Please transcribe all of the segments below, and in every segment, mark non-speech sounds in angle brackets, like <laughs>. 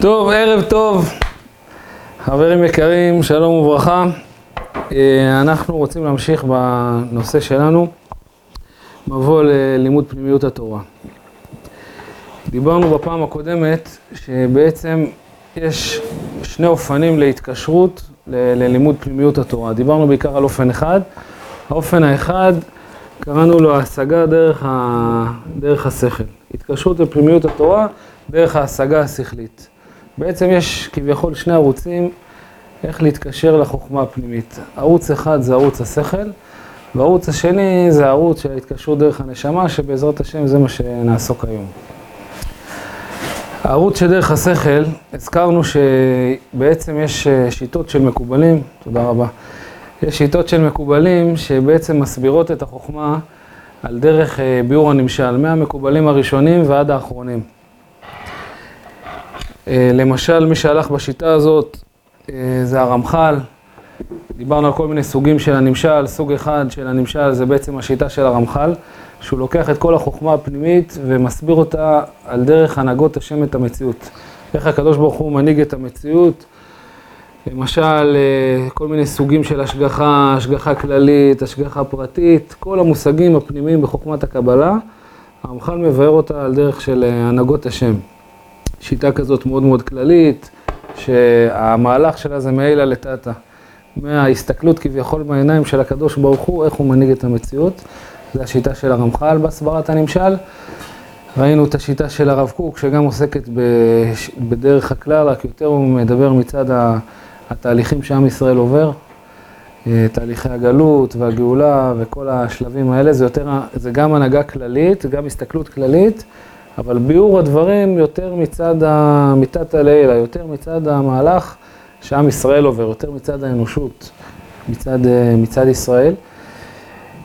טוב, ערב טוב, חברים יקרים, שלום וברכה. אה, אנחנו רוצים להמשיך בנושא שלנו, מבוא ללימוד פנימיות התורה. דיברנו בפעם הקודמת שבעצם יש שני אופנים להתקשרות ללימוד פנימיות התורה. דיברנו בעיקר על אופן אחד. האופן האחד, קראנו לו השגה דרך, ה... דרך השכל. התקשרות לפנימיות התורה דרך ההשגה השכלית. בעצם יש כביכול שני ערוצים איך להתקשר לחוכמה הפנימית. ערוץ אחד זה ערוץ השכל, וערוץ השני זה ערוץ של ההתקשרות דרך הנשמה, שבעזרת השם זה מה שנעסוק היום. הערוץ שדרך השכל, הזכרנו שבעצם יש שיטות של מקובלים, תודה רבה, יש שיטות של מקובלים שבעצם מסבירות את החוכמה על דרך אה, ביאור הנמשל, מהמקובלים הראשונים ועד האחרונים. אה, למשל, מי שהלך בשיטה הזאת אה, זה הרמח"ל. דיברנו על כל מיני סוגים של הנמשל. סוג אחד של הנמשל זה בעצם השיטה של הרמח"ל, שהוא לוקח את כל החוכמה הפנימית ומסביר אותה על דרך הנהגות השם את המציאות. איך הקדוש ברוך הוא מנהיג את המציאות. למשל, אה, כל מיני סוגים של השגחה, השגחה כללית, השגחה פרטית, כל המושגים הפנימיים בחוכמת הקבלה, הרמח"ל מבאר אותה על דרך של הנהגות השם. שיטה כזאת מאוד מאוד כללית, שהמהלך שלה זה מעילה לטאטה. מההסתכלות כביכול בעיניים של הקדוש ברוך הוא, איך הוא מנהיג את המציאות. זו השיטה של הרמח"ל בהסברת הנמשל. ראינו את השיטה של הרב קוק, שגם עוסקת בדרך הכלל, רק יותר הוא מדבר מצד התהליכים שעם ישראל עובר. אה, תהליכי הגלות והגאולה וכל השלבים האלה, זה, יותר, זה גם הנהגה כללית, גם הסתכלות כללית. אבל ביאור הדברים יותר מצד אמיתת הלילה, יותר מצד המהלך שעם ישראל עובר, יותר מצד האנושות, מצד, מצד ישראל.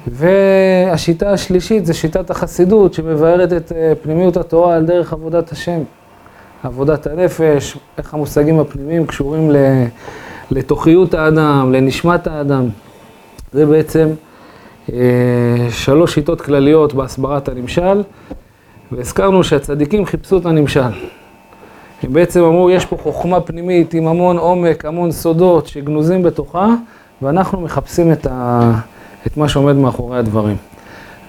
והשיטה השלישית זה שיטת החסידות שמבארת את אה, פנימיות התורה על דרך עבודת השם. עבודת הנפש, איך המושגים הפנימיים קשורים לתוכיות האדם, לנשמת האדם. זה בעצם אה, שלוש שיטות כלליות בהסברת הנמשל. והזכרנו שהצדיקים חיפשו את הנמשל. הם בעצם אמרו, יש פה חוכמה פנימית עם המון עומק, המון סודות שגנוזים בתוכה, ואנחנו מחפשים את, ה... את מה שעומד מאחורי הדברים.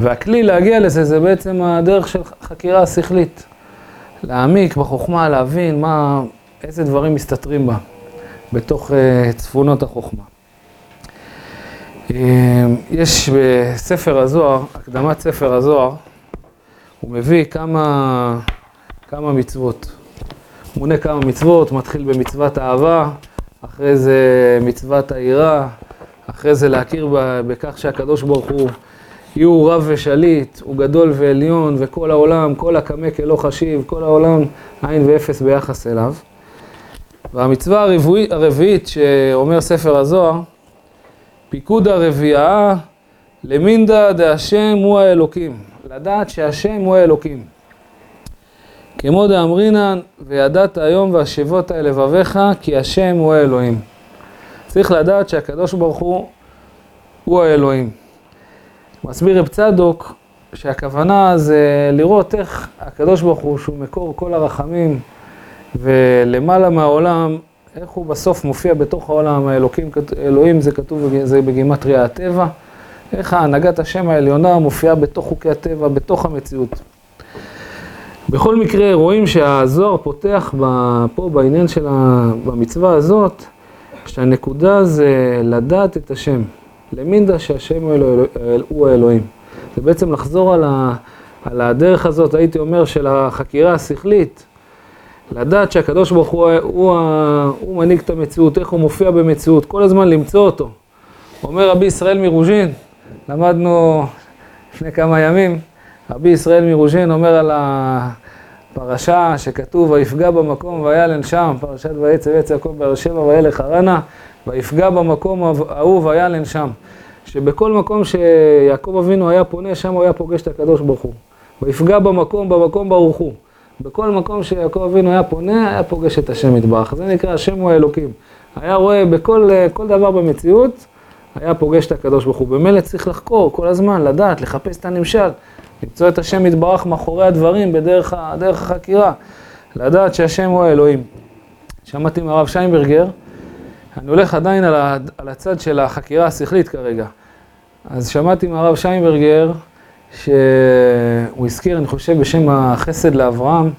והכלי להגיע לזה זה בעצם הדרך של חקירה שכלית. להעמיק בחוכמה, להבין מה, איזה דברים מסתתרים בה, בתוך uh, צפונות החוכמה. Uh, יש בספר הזוהר, הקדמת ספר הזוהר, הוא מביא כמה, כמה מצוות. מונה כמה מצוות, מתחיל במצוות אהבה, אחרי זה מצוות היראה, אחרי זה להכיר בכך שהקדוש ברוך הוא הוא רב ושליט, הוא גדול ועליון, וכל העולם, כל הקמא כלא חשיב, כל העולם עין ואפס ביחס אליו. והמצווה הרביעית, הרביעית שאומר ספר הזוהר, פיקוד הרביעה למינדה דהשם הוא האלוקים. לדעת שהשם הוא האלוקים. כמו דאמרינן, וידעת היום והשבות אל לבביך, כי השם הוא האלוהים. צריך לדעת שהקדוש ברוך הוא הוא האלוהים. מסביר רב צדוק שהכוונה זה לראות איך הקדוש ברוך הוא, שהוא מקור כל הרחמים, ולמעלה מהעולם, איך הוא בסוף מופיע בתוך העולם, האלוקים, אלוהים זה כתוב, זה בגימטריה הטבע. איך ההנהגת השם העליונה מופיעה בתוך חוקי הטבע, בתוך המציאות. בכל מקרה, רואים שהזוהר פותח פה בעניין של ה... במצווה הזאת, שהנקודה זה לדעת את השם. למינדה שהשם הוא האלוהים. זה בעצם לחזור על, ה... על הדרך הזאת, הייתי אומר, של החקירה השכלית. לדעת שהקדוש ברוך הוא, הוא, הוא, הוא מנהיג את המציאות, איך הוא מופיע במציאות, כל הזמן למצוא אותו. אומר רבי ישראל מרוז'ין, למדנו לפני כמה ימים, רבי ישראל מרוז'ין אומר על הפרשה שכתוב, ויפגע במקום וילן שם, פרשת ויצא ויצא יעקב באר שבע וילך הרנה, ויפגע במקום ההוא וילן שם. שבכל מקום שיעקב אבינו היה פונה, שם הוא היה פוגש את הקדוש ברוך הוא. ויפגע במקום, במקום ברוך הוא. בכל מקום שיעקב אבינו היה פונה, היה פוגש את השם יתברך. זה נקרא השם הוא האלוקים. היה רואה בכל דבר במציאות, היה פוגש את הקדוש ברוך הוא. במילא צריך לחקור כל הזמן, לדעת, לחפש את הנמשל, למצוא את השם יתברך מאחורי הדברים בדרך דרך החקירה, לדעת שהשם הוא האלוהים. שמעתי מהרב שיינברגר, אני הולך עדיין על הצד של החקירה השכלית כרגע. אז שמעתי מהרב שיינברגר, שהוא הזכיר, אני חושב, בשם החסד לאברהם,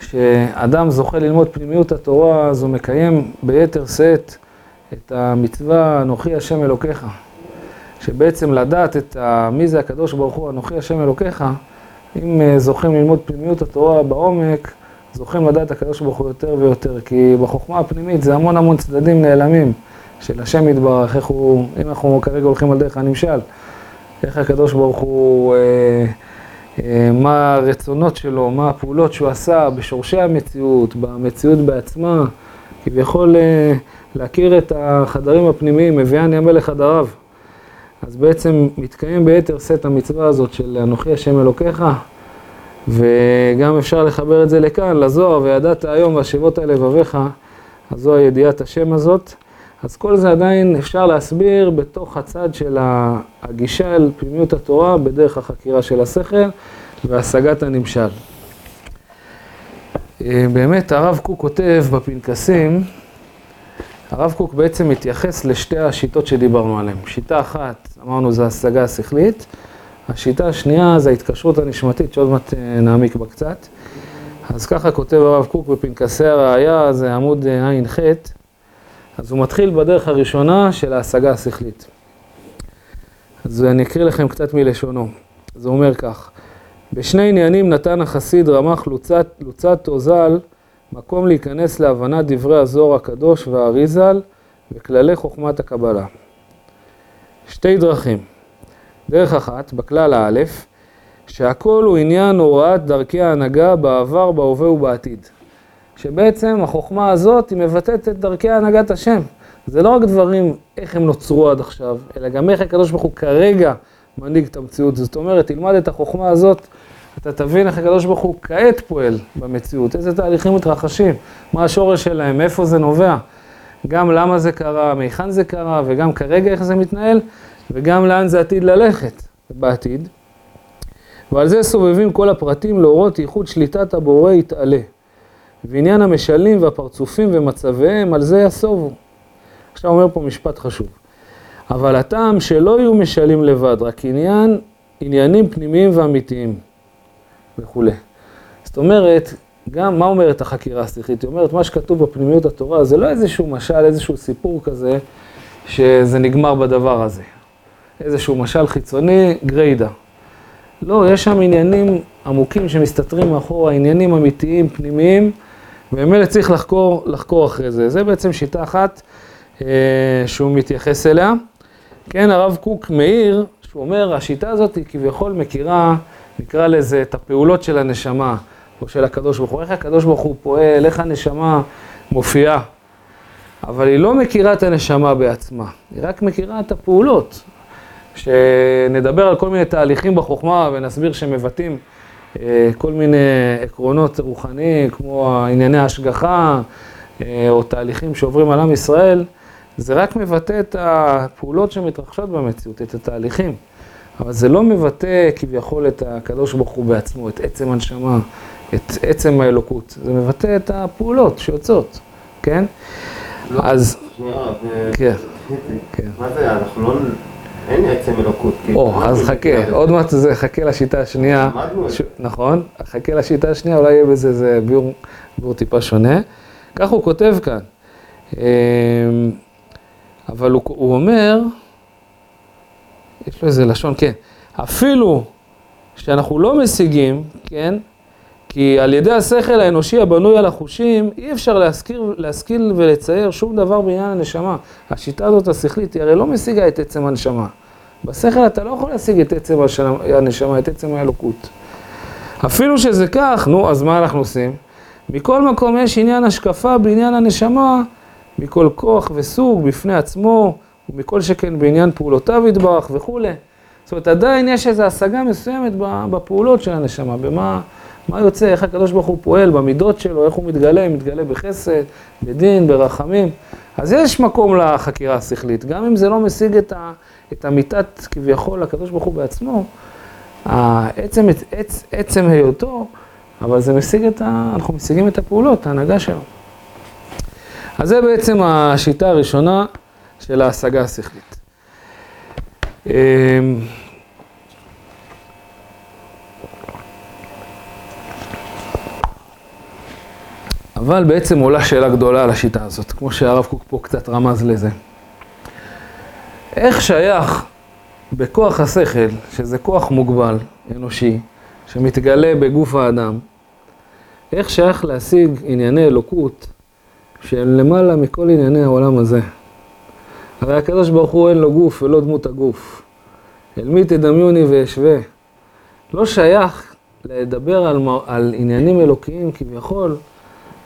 שאדם זוכה ללמוד פנימיות התורה, אז הוא מקיים ביתר שאת את המצווה אנוכי השם אלוקיך. שבעצם לדעת את ה... מי זה הקדוש ברוך הוא, אנוכי השם אלוקיך, אם אה, זוכים ללמוד פנימיות התורה בעומק, זוכים לדעת הקדוש ברוך הוא יותר ויותר, כי בחוכמה הפנימית זה המון המון צדדים נעלמים של השם יתברך, איך הוא, אם אנחנו כרגע הולכים על דרך הנמשל, איך הקדוש ברוך הוא, אה, אה, מה הרצונות שלו, מה הפעולות שהוא עשה בשורשי המציאות, במציאות בעצמה, כביכול אה, להכיר את החדרים הפנימיים, מביאני המלך חדריו. אז בעצם מתקיים ביתר שאת המצווה הזאת של אנוכי השם אלוקיך, וגם אפשר לחבר את זה לכאן, לזוהר, וידעת היום והשיבות על לבביך, אז זו הידיעת השם הזאת. אז כל זה עדיין אפשר להסביר בתוך הצד של הגישה אל פנימיות התורה, בדרך החקירה של השכל והשגת הנמשל. אה, באמת הרב קוק כותב בפנקסים, הרב קוק בעצם מתייחס לשתי השיטות שדיברנו עליהן. שיטה אחת, אמרנו, זה השגה השכלית, השיטה השנייה זה ההתקשרות הנשמתית, שעוד מעט אה, נעמיק בה קצת. אז ככה כותב הרב קוק בפנקסי הראייה, זה עמוד אה, ע"ח, אז הוא מתחיל בדרך הראשונה של ההשגה השכלית. אז אני אקריא לכם קצת מלשונו. הוא אומר כך: בשני עניינים נתן החסיד רמ"ח לוצת ז"ל מקום להיכנס להבנת דברי הזוהר הקדוש והאריזל וכללי חוכמת הקבלה. שתי דרכים. דרך אחת, בכלל האלף, שהכל הוא עניין הוראת דרכי ההנהגה בעבר, בהווה ובעתיד. שבעצם החוכמה הזאת היא מבטאת את דרכי הנהגת השם. זה לא רק דברים, איך הם נוצרו עד עכשיו, אלא גם איך הקדוש ברוך הוא כרגע מנהיג את המציאות. זאת אומרת, תלמד את החוכמה הזאת, אתה תבין איך הקדוש ברוך הוא כעת פועל במציאות, איזה תהליכים מתרחשים, מה השורש שלהם, מאיפה זה נובע, גם למה זה קרה, מהיכן זה קרה, וגם כרגע איך זה מתנהל, וגם לאן זה עתיד ללכת בעתיד. ועל זה סובבים כל הפרטים להורות ייחוד שליטת הבורא יתעלה. ועניין המשלים והפרצופים ומצביהם, על זה יסובו. עכשיו אומר פה משפט חשוב. אבל הטעם שלא יהיו משלים לבד, רק עניין, עניינים פנימיים ואמיתיים וכולי. זאת אומרת, גם מה אומרת החקירה השכלית? היא אומרת, מה שכתוב בפנימיות התורה זה לא איזשהו משל, איזשהו סיפור כזה, שזה נגמר בדבר הזה. איזשהו משל חיצוני, גריידה. לא, יש שם עניינים עמוקים שמסתתרים מאחורה, עניינים אמיתיים, פנימיים, וממילא צריך לחקור, לחקור אחרי זה. זה בעצם שיטה אחת אה, שהוא מתייחס אליה. כן, הרב קוק מעיר, שהוא אומר, השיטה הזאת היא כביכול מכירה, נקרא לזה, את הפעולות של הנשמה, או של הקדוש ברוך הוא. איך הקדוש ברוך הוא פועל, איך הנשמה מופיעה. אבל היא לא מכירה את הנשמה בעצמה, היא רק מכירה את הפעולות. שנדבר על כל מיני תהליכים בחוכמה ונסביר שמבטאים אה, כל מיני עקרונות רוחניים, כמו ענייני ההשגחה, אה, או תהליכים שעוברים על עם ישראל, זה רק מבטא את הפעולות שמתרחשות במציאות, את התהליכים. אבל זה לא מבטא כביכול את הקדוש ברוך הוא בעצמו, את עצם הנשמה, את עצם האלוקות. זה מבטא את הפעולות שיוצאות, כן? לא, אז... שנייה, כן, כן. מה זה, אנחנו לא... אין עצם אלוקות. או, אז חכה, עוד מעט זה חכה לשיטה השנייה. נכון, חכה לשיטה השנייה, אולי יהיה בזה איזה ביאור טיפה שונה. כך הוא כותב כאן. אבל הוא, הוא אומר, יש לו איזה לשון, כן, אפילו שאנחנו לא משיגים, כן, כי על ידי השכל האנושי הבנוי על החושים, אי אפשר להשכיר, להשכיל ולצייר שום דבר בעניין הנשמה. השיטה הזאת השכלית, היא הרי לא משיגה את עצם הנשמה. בשכל אתה לא יכול להשיג את עצם הנשמה, את עצם האלוקות. אפילו שזה כך, נו, אז מה אנחנו עושים? מכל מקום יש עניין השקפה בעניין הנשמה, מכל כוח וסוג בפני עצמו, ומכל שכן בעניין פעולותיו יתברך וכולי. זאת אומרת, עדיין יש איזו השגה מסוימת בפעולות של הנשמה, במה... מה יוצא, איך הקדוש ברוך הוא פועל במידות שלו, איך הוא מתגלה, מתגלה בחסד, בדין, ברחמים. אז יש מקום לחקירה השכלית, גם אם זה לא משיג את, ה, את אמיתת כביכול הקדוש ברוך הוא בעצמו, עצם, עצ, עצם היותו, אבל זה משיג את ה... אנחנו משיגים את הפעולות, ההנהגה שלו. אז זה בעצם השיטה הראשונה של ההשגה השכלית. אמ, אבל בעצם עולה שאלה גדולה על השיטה הזאת, כמו שהרב קוק פה קצת רמז לזה. איך שייך בכוח השכל, שזה כוח מוגבל, אנושי, שמתגלה בגוף האדם, איך שייך להשיג ענייני אלוקות שהם למעלה מכל ענייני העולם הזה? הרי הקדוש ברוך הוא אין לו גוף ולא דמות הגוף. אל מי תדמיוני ואשווה. לא שייך לדבר על, על עניינים אלוקיים כביכול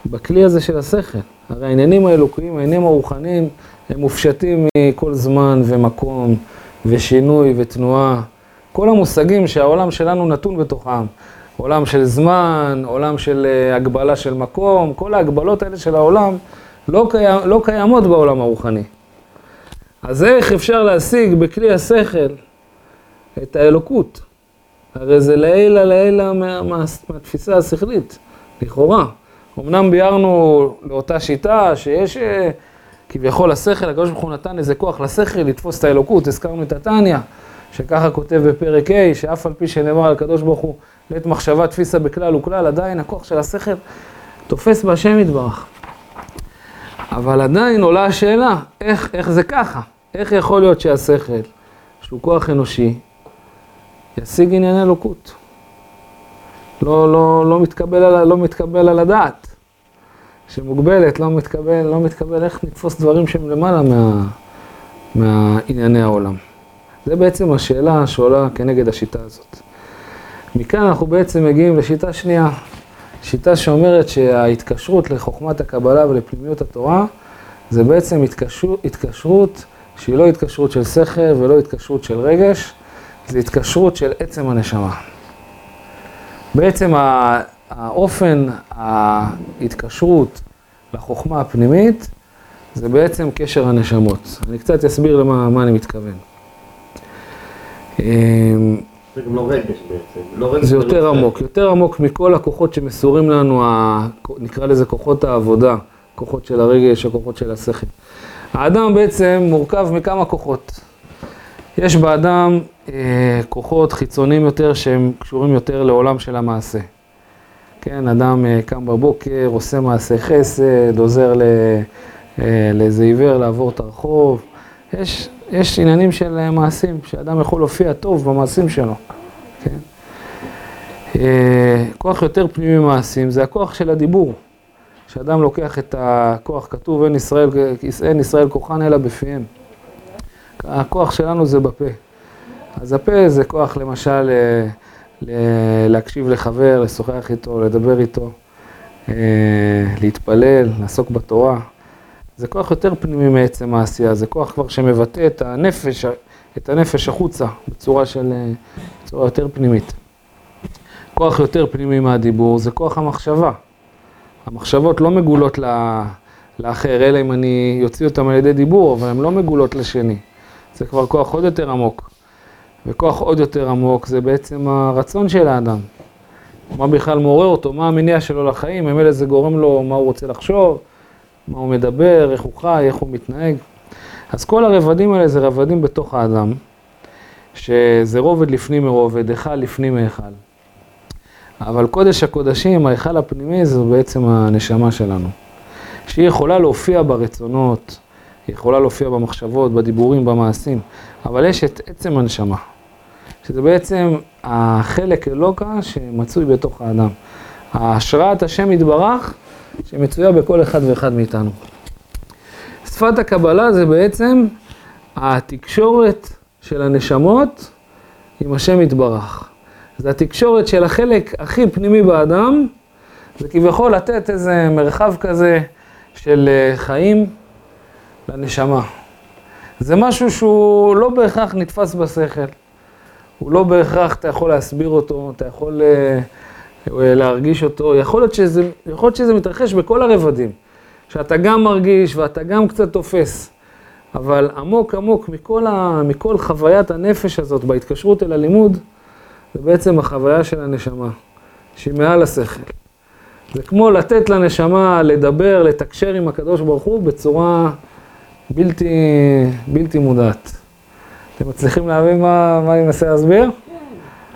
בכלי הזה של השכל. הרי העניינים האלוקיים, העניינים הרוחניים, הם מופשטים מכל זמן ומקום ושינוי ותנועה. כל המושגים שהעולם שלנו נתון בתוכם. עולם של זמן, עולם של אה, הגבלה של מקום, כל ההגבלות האלה של העולם לא, קיים, לא קיימות בעולם הרוחני. אז איך אפשר להשיג בכלי השכל את האלוקות? הרי זה לעילה לעילה מה, מה, מהתפיסה השכלית, לכאורה. אמנם ביארנו לאותה שיטה שיש אה, כביכול השכל, הקדוש ברוך הוא נתן איזה כוח לשכל לתפוס את האלוקות, הזכרנו את התניא, שככה כותב בפרק ה', שאף על פי שנאמר על הקדוש ברוך הוא, לעת מחשבה תפיסה בכלל וכלל, עדיין הכוח של השכל תופס בהשם יתברך. אבל עדיין עולה השאלה, איך, איך זה ככה? איך יכול להיות שהשכל, שהוא כוח אנושי, ישיג ענייני אלוקות? לא, לא, לא, מתקבל על, לא מתקבל על הדעת. שמוגבלת, לא מתקבל, לא מתקבל איך נתפוס דברים שהם למעלה מה, מהענייני העולם. זה בעצם השאלה שעולה כנגד השיטה הזאת. מכאן אנחנו בעצם מגיעים לשיטה שנייה, שיטה שאומרת שההתקשרות לחוכמת הקבלה ולפנימיות התורה זה בעצם התקשרות, התקשרות שהיא לא התקשרות של שכל ולא התקשרות של רגש, זה התקשרות של עצם הנשמה. בעצם האופן ההתקשרות לחוכמה הפנימית זה בעצם קשר הנשמות. אני קצת אסביר למה אני מתכוון. זה גם לא רגש בעצם. לא רגש זה יותר עמוק, יותר עמוק מכל הכוחות שמסורים לנו, נקרא לזה כוחות העבודה, כוחות של הרגש, הכוחות של השכל. האדם בעצם מורכב מכמה כוחות. יש באדם אה, כוחות חיצוניים יותר שהם קשורים יותר לעולם של המעשה. כן, אדם אה, קם בבוקר, עושה מעשה חסד, עוזר ל, אה, לאיזה עיוור לעבור את הרחוב. יש, יש עניינים של אה, מעשים, שאדם יכול להופיע טוב במעשים שלו. כן? אה, כוח יותר פנימי מעשים זה הכוח של הדיבור. שאדם לוקח את הכוח, כתוב אין ישראל, אין ישראל כוחן אלא בפיהם. הכוח שלנו זה בפה. אז הפה זה כוח למשל אה, להקשיב לחבר, לשוחח איתו, לדבר איתו, להתפלל, לעסוק בתורה. זה כוח יותר פנימי מעצם העשייה, זה כוח כבר שמבטא את הנפש, את הנפש החוצה בצורה של, בצורה יותר פנימית. כוח יותר פנימי מהדיבור זה כוח המחשבה. המחשבות לא מגולות לאחר, אלא אם אני יוציא אותן על ידי דיבור, אבל הן לא מגולות לשני. זה כבר כוח עוד יותר עמוק. וכוח עוד יותר עמוק זה בעצם הרצון של האדם. מה בכלל מעורר אותו, מה המניע שלו לחיים, ממילא זה גורם לו מה הוא רוצה לחשוב, מה הוא מדבר, איך הוא חי, איך הוא מתנהג. אז כל הרבדים האלה זה רבדים בתוך האדם, שזה רובד לפנים מרובד, היכל לפנים מהיכל. אבל קודש הקודשים, ההיכל הפנימי, זו בעצם הנשמה שלנו. שהיא יכולה להופיע ברצונות, היא יכולה להופיע במחשבות, בדיבורים, במעשים, אבל יש את עצם הנשמה, שזה בעצם החלק אלוקה שמצוי בתוך האדם. ההשראת השם יתברך שמצויה בכל אחד ואחד מאיתנו. שפת הקבלה זה בעצם התקשורת של הנשמות עם השם יתברך. זה התקשורת של החלק הכי פנימי באדם, זה כביכול לתת איזה מרחב כזה של אה, חיים לנשמה. זה משהו שהוא לא בהכרח נתפס בשכל. הוא לא בהכרח, אתה יכול להסביר אותו, אתה יכול אה, להרגיש אותו. יכול להיות, שזה, יכול להיות שזה מתרחש בכל הרבדים. שאתה גם מרגיש ואתה גם קצת תופס. אבל עמוק עמוק מכל, ה, מכל חוויית הנפש הזאת בהתקשרות אל הלימוד, זה בעצם החוויה של הנשמה, שהיא מעל השכל. זה כמו לתת לנשמה לדבר, לתקשר עם הקדוש ברוך הוא בצורה בלתי, בלתי מודעת. אתם מצליחים להבין מה, מה אני מנסה להסביר?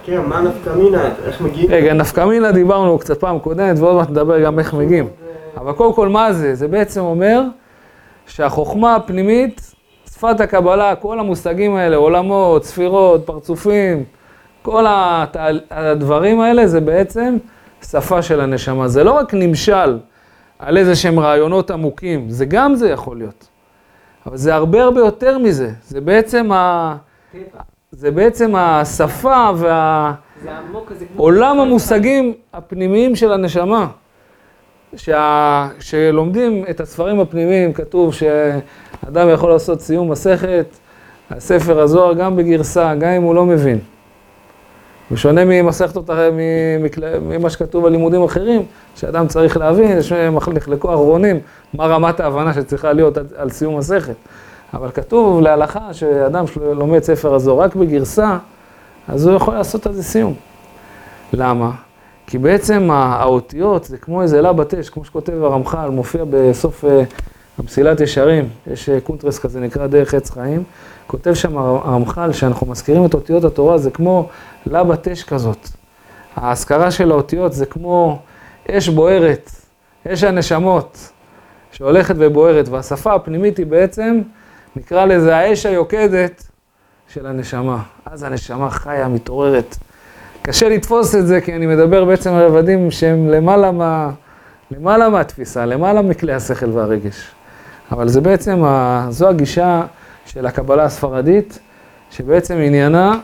כן, מה נפקא מינה? איך מגיעים? רגע, נפקא מינה דיברנו קצת פעם קודמת, ועוד מעט נדבר גם איך מגיעים. אבל קודם כל, מה זה? זה בעצם אומר שהחוכמה הפנימית, שפת הקבלה, כל המושגים האלה, עולמות, ספירות, פרצופים, כל הדברים האלה זה בעצם שפה של הנשמה. זה לא רק נמשל על איזה שהם רעיונות עמוקים, זה גם זה יכול להיות. אבל זה הרבה הרבה יותר מזה. זה בעצם, ה... זה בעצם השפה וה... זה עמוק כזה. כמו- עולם המושגים הפנימיים של הנשמה. שה... שלומדים את הספרים הפנימיים, כתוב שאדם יכול לעשות סיום מסכת, הספר הזוהר גם בגרסה, גם אם הוא לא מבין. בשונה ממסכת אותה, ממקל- ממה שכתוב בלימודים אחרים, שאדם צריך להבין, יש נחלקו ארונים, מה רמת ההבנה שצריכה להיות על- על סיום מסכת. אבל כתוב להלכה שאדם שלומד ספר הזוהר רק בגרסה, אז הוא יכול לעשות על זה סיום. למה? כי בעצם הא- האותיות זה כמו איזה לבת אש, כמו שכותב הרמח"ל, מופיע בסוף אה, המסילת ישרים, יש אה, קונטרס כזה נקרא דרך עץ חיים, כותב שם הר- הרמח"ל שאנחנו מזכירים את אותיות התורה, זה כמו לבת אש כזאת. ההזכרה של האותיות זה כמו אש בוערת, אש הנשמות, שהולכת ובוערת, והשפה הפנימית היא בעצם, נקרא לזה האש היוקדת של הנשמה. אז הנשמה חיה, מתעוררת. קשה לתפוס את זה, כי אני מדבר בעצם על רבדים שהם למעלה, מה, למעלה מהתפיסה, למעלה מכלי השכל והרגש. אבל זה בעצם, ה, זו הגישה של הקבלה הספרדית, שבעצם עניינה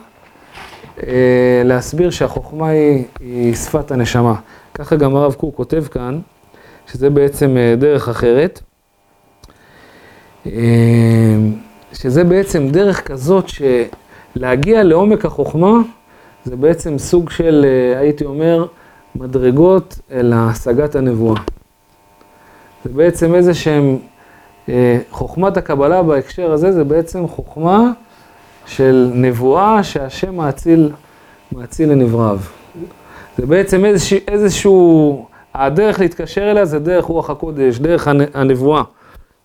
אה, להסביר שהחוכמה היא, היא שפת הנשמה. ככה גם הרב קוק כותב כאן, שזה בעצם אה, דרך אחרת. אה, שזה בעצם דרך כזאת שלהגיע לעומק החוכמה, זה בעצם סוג של, אה, הייתי אומר, מדרגות אל השגת הנבואה. זה בעצם איזה שהם, אה, חוכמת הקבלה בהקשר הזה זה בעצם חוכמה של נבואה שהשם מאציל, מאציל לנבראיו. זה בעצם איזשה, איזשהו, הדרך להתקשר אליה זה דרך רוח הקודש, דרך הנ- הנבואה.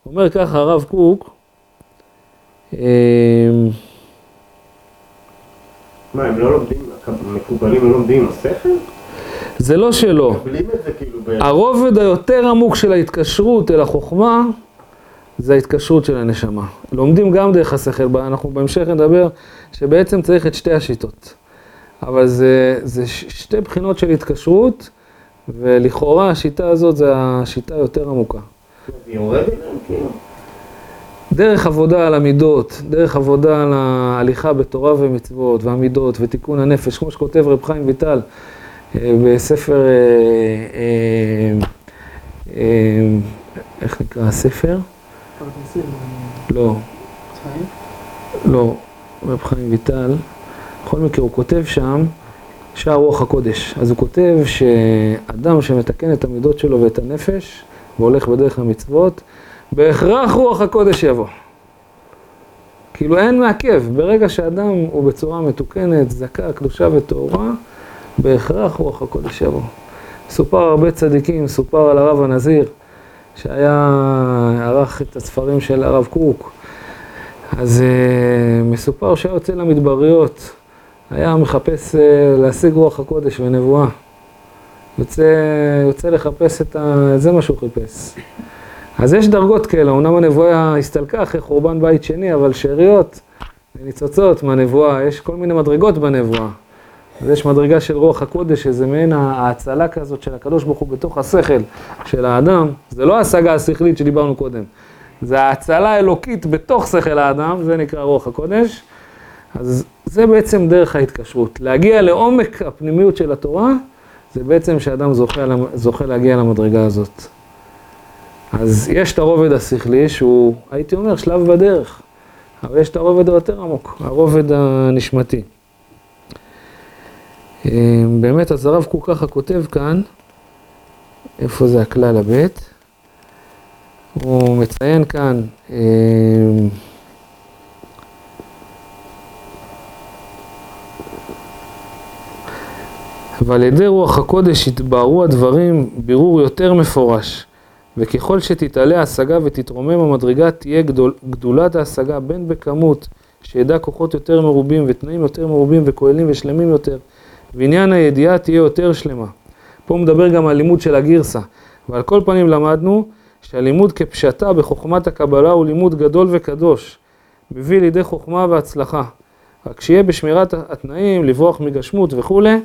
אומר ככה הרב קוק, אה, מה, הם לא לומדים, המקובלים לא לומדים עם השכל? זה לא שלא. כאילו. הרובד היותר עמוק של ההתקשרות אל החוכמה, זה ההתקשרות של הנשמה. לומדים גם דרך השכל, אנחנו בהמשך נדבר שבעצם צריך את שתי השיטות. אבל זה, זה שתי בחינות של התקשרות, ולכאורה השיטה הזאת זה השיטה היותר עמוקה. להם כאילו. דרך עבודה על המידות, דרך עבודה על ההליכה בתורה ומצוות, והמידות, ותיקון הנפש, כמו שכותב רב חיים ויטל אה, בספר, אה, אה, איך נקרא הספר? לא. לא, רב חיים ויטל. בכל מקרה, הוא כותב שם שער רוח הקודש. אז הוא כותב שאדם שמתקן את המידות שלו ואת הנפש, והולך בדרך המצוות, בהכרח רוח הקודש יבוא. כאילו אין מעכב, ברגע שאדם הוא בצורה מתוקנת, זכה, קדושה וטהורה, בהכרח רוח הקודש יבוא. סופר הרבה צדיקים, סופר על הרב הנזיר, שהיה, ערך את הספרים של הרב קוק. אז uh, מסופר שהיה יוצא למדבריות, היה מחפש uh, להשיג רוח הקודש ונבואה. יוצא, יוצא לחפש את ה... זה מה שהוא חיפש. אז יש דרגות כאלה, אמנם הנבואה הסתלקה אחרי חורבן בית שני, אבל שאריות וניצוצות מהנבואה, יש כל מיני מדרגות בנבואה. אז יש מדרגה של רוח הקודש, שזה מעין ההאצלה כזאת של הקדוש ברוך הוא בתוך השכל של האדם. זה לא ההשגה השכלית שדיברנו קודם, זה ההאצלה האלוקית בתוך שכל האדם, זה נקרא רוח הקודש. אז זה בעצם דרך ההתקשרות. להגיע לעומק הפנימיות של התורה, זה בעצם שאדם זוכה, זוכה להגיע למדרגה הזאת. אז יש את הרובד השכלי שהוא, הייתי אומר, שלב בדרך, אבל יש את הרובד היותר עמוק, הרובד הנשמתי. אה, באמת, אז הרב קוק ככה כותב כאן, איפה זה הכלל הבית? הוא מציין כאן, ועל ידי רוח הקודש יתבהרו הדברים בירור יותר מפורש. וככל שתתעלה ההשגה ותתרומם המדרגה, תהיה גדול, גדולת ההשגה בין בכמות, שידע כוחות יותר מרובים ותנאים יותר מרובים וכוללים ושלמים יותר, ועניין הידיעה תהיה יותר שלמה. פה מדבר גם על לימוד של הגרסה, ועל כל פנים למדנו שהלימוד כפשטה בחוכמת הקבלה הוא לימוד גדול וקדוש, מביא לידי חוכמה והצלחה. רק שיהיה בשמירת התנאים, לברוח מגשמות וכולי.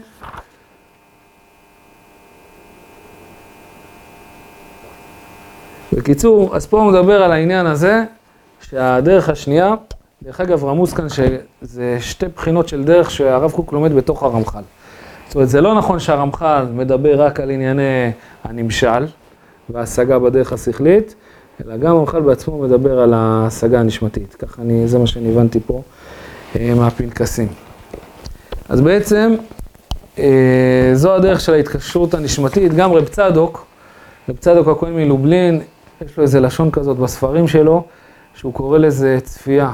בקיצור, אז פה הוא מדבר על העניין הזה, שהדרך השנייה, דרך אגב רמוז כאן שזה שתי בחינות של דרך שהרב קוק לומד בתוך הרמח"ל. זאת אומרת, זה לא נכון שהרמח"ל מדבר רק על ענייני הנמשל וההשגה בדרך השכלית, אלא גם הרמח"ל בעצמו מדבר על ההשגה הנשמתית. ככה אני, זה מה שאני הבנתי פה אה, מהפנקסים. אז בעצם, אה, זו הדרך של ההתקשרות הנשמתית. גם רב צדוק, רב צדוק הכהן מלובלין, יש לו איזה לשון כזאת בספרים שלו, שהוא קורא לזה צפייה.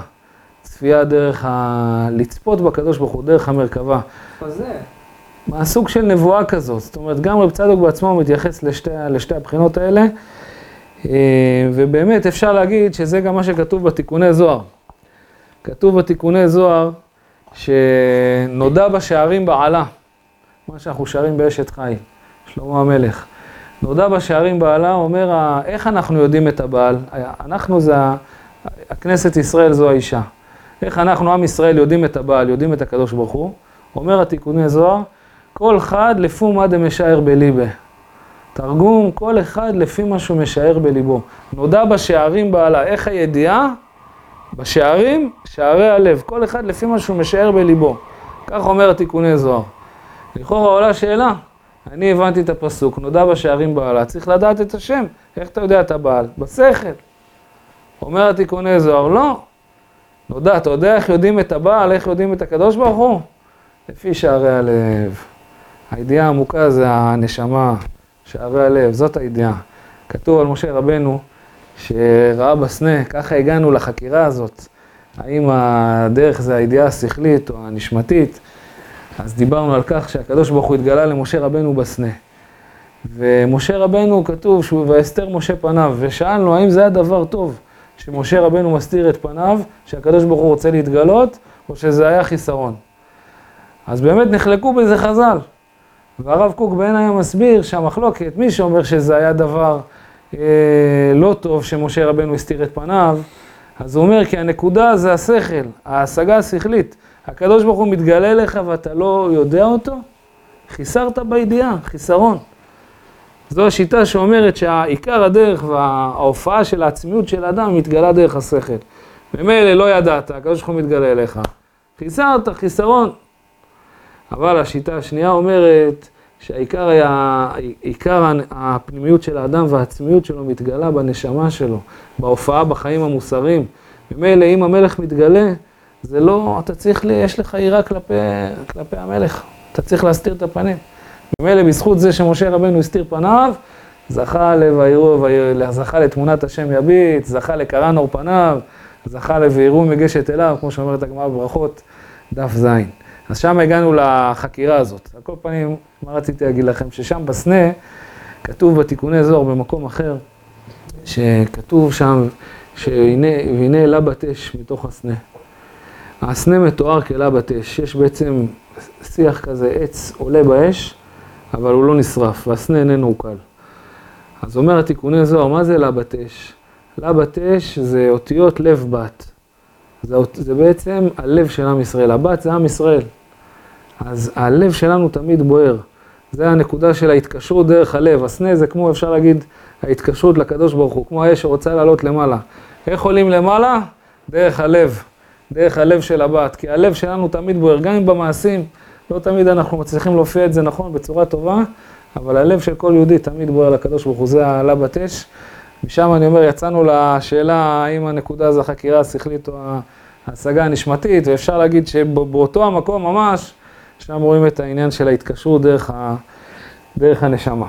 צפייה דרך ה... לצפות בקדוש ברוך הוא, דרך המרכבה. מה זה? מהסוג של נבואה כזאת. זאת אומרת, גם רב צדוק בעצמו מתייחס לשתי, לשתי הבחינות האלה, אה, ובאמת אפשר להגיד שזה גם מה שכתוב בתיקוני זוהר. כתוב בתיקוני זוהר שנודע בשערים בעלה, מה שאנחנו שרים באשת חי, שלמה המלך. נודע בשערים בעלה, אומר, איך אנחנו יודעים את הבעל? אנחנו זה, הכנסת ישראל זו האישה. איך אנחנו, עם ישראל, יודעים את הבעל, יודעים את הקדוש ברוך הוא? אומר התיקוני זוהר, כל אחד לפי מה דמשער בליבה. תרגום, כל אחד לפי מה שהוא משער בליבו. נודע בשערים בעלה, איך הידיעה? בשערים, שערי הלב. כל אחד לפי מה שהוא משער בליבו. כך אומר התיקוני זוהר. לכאורה עולה שאלה, אני הבנתי את הפסוק, נודע בשערים בעלה, צריך לדעת את השם. איך אתה יודע את הבעל? בשכל. אומר התיקוני זוהר, לא. נודע, אתה יודע איך יודעים את הבעל, איך יודעים את הקדוש ברוך הוא? לפי שערי הלב. הידיעה העמוקה זה הנשמה, שערי הלב, זאת הידיעה. כתוב על משה רבנו שראה בסנה, ככה הגענו לחקירה הזאת, האם הדרך זה הידיעה השכלית או הנשמתית, אז דיברנו על כך שהקדוש ברוך הוא התגלה למשה רבנו בסנה. ומשה רבנו כתוב שהוא ויסתר משה פניו, ושאלנו האם זה הדבר טוב שמשה רבנו מסתיר את פניו, שהקדוש ברוך הוא רוצה להתגלות, או שזה היה חיסרון. אז באמת נחלקו בזה חז"ל. והרב קוק בעין היה מסביר שהמחלוקת, מי שאומר שזה היה דבר אה, לא טוב שמשה רבנו הסתיר את פניו, אז הוא אומר כי הנקודה זה השכל, ההשגה השכלית. הקדוש ברוך הוא מתגלה לך ואתה לא יודע אותו, חיסרת בידיעה, חיסרון. זו השיטה שאומרת שהעיקר הדרך וההופעה של העצמיות של האדם מתגלה דרך השכל. ממילא לא ידעת, הקדוש ברוך הוא מתגלה אליך. חיסרת, חיסרון. אבל השיטה השנייה אומרת שהעיקר היה, עיקר הפנימיות של האדם והעצמיות שלו מתגלה בנשמה שלו, בהופעה בחיים המוסריים. ממילא אם המלך מתגלה, זה לא, אתה צריך, יש לך יראה כלפי, כלפי המלך, אתה צריך להסתיר את הפנים. ממילא בזכות זה שמשה רבנו הסתיר פניו, זכה ל"ויראו", זכה לתמונת השם יביט, זכה לקרן אור פניו, זכה ל"ויראו מגשת אליו", כמו שאומרת הגמרא בברכות, דף ז'. אז שם הגענו לחקירה הזאת. על כל פנים, מה רציתי להגיד לכם? ששם בסנה, כתוב בתיקוני זוהר במקום אחר, שכתוב שם, שהנה, והנה בת אש מתוך הסנה. הסנה מתואר כאלה בת אש, יש בעצם שיח כזה, עץ עולה באש, אבל הוא לא נשרף, והסנה איננו עוקל. אז אומר התיקוני זוהר, מה זה לה בת אש? לה בת אש זה אותיות לב בת. זה, זה בעצם הלב של עם ישראל, הבת זה עם ישראל. אז הלב שלנו תמיד בוער. זה הנקודה של ההתקשרות דרך הלב. הסנה זה כמו, אפשר להגיד, ההתקשרות לקדוש ברוך הוא, כמו האש שרוצה לעלות למעלה. איך עולים למעלה? דרך הלב, דרך הלב של הבת. כי הלב שלנו תמיד בוער, גם אם במעשים, לא תמיד אנחנו מצליחים להופיע את זה נכון, בצורה טובה, אבל הלב של כל יהודי תמיד בוער לקדוש ברוך הוא, זה העלה בת אש. משם אני אומר, יצאנו לשאלה האם הנקודה זה החקירה השכלית או ההשגה הנשמתית, ואפשר להגיד שבאותו המקום ממש, שם רואים את העניין של ההתקשרות דרך, ה, דרך הנשמה.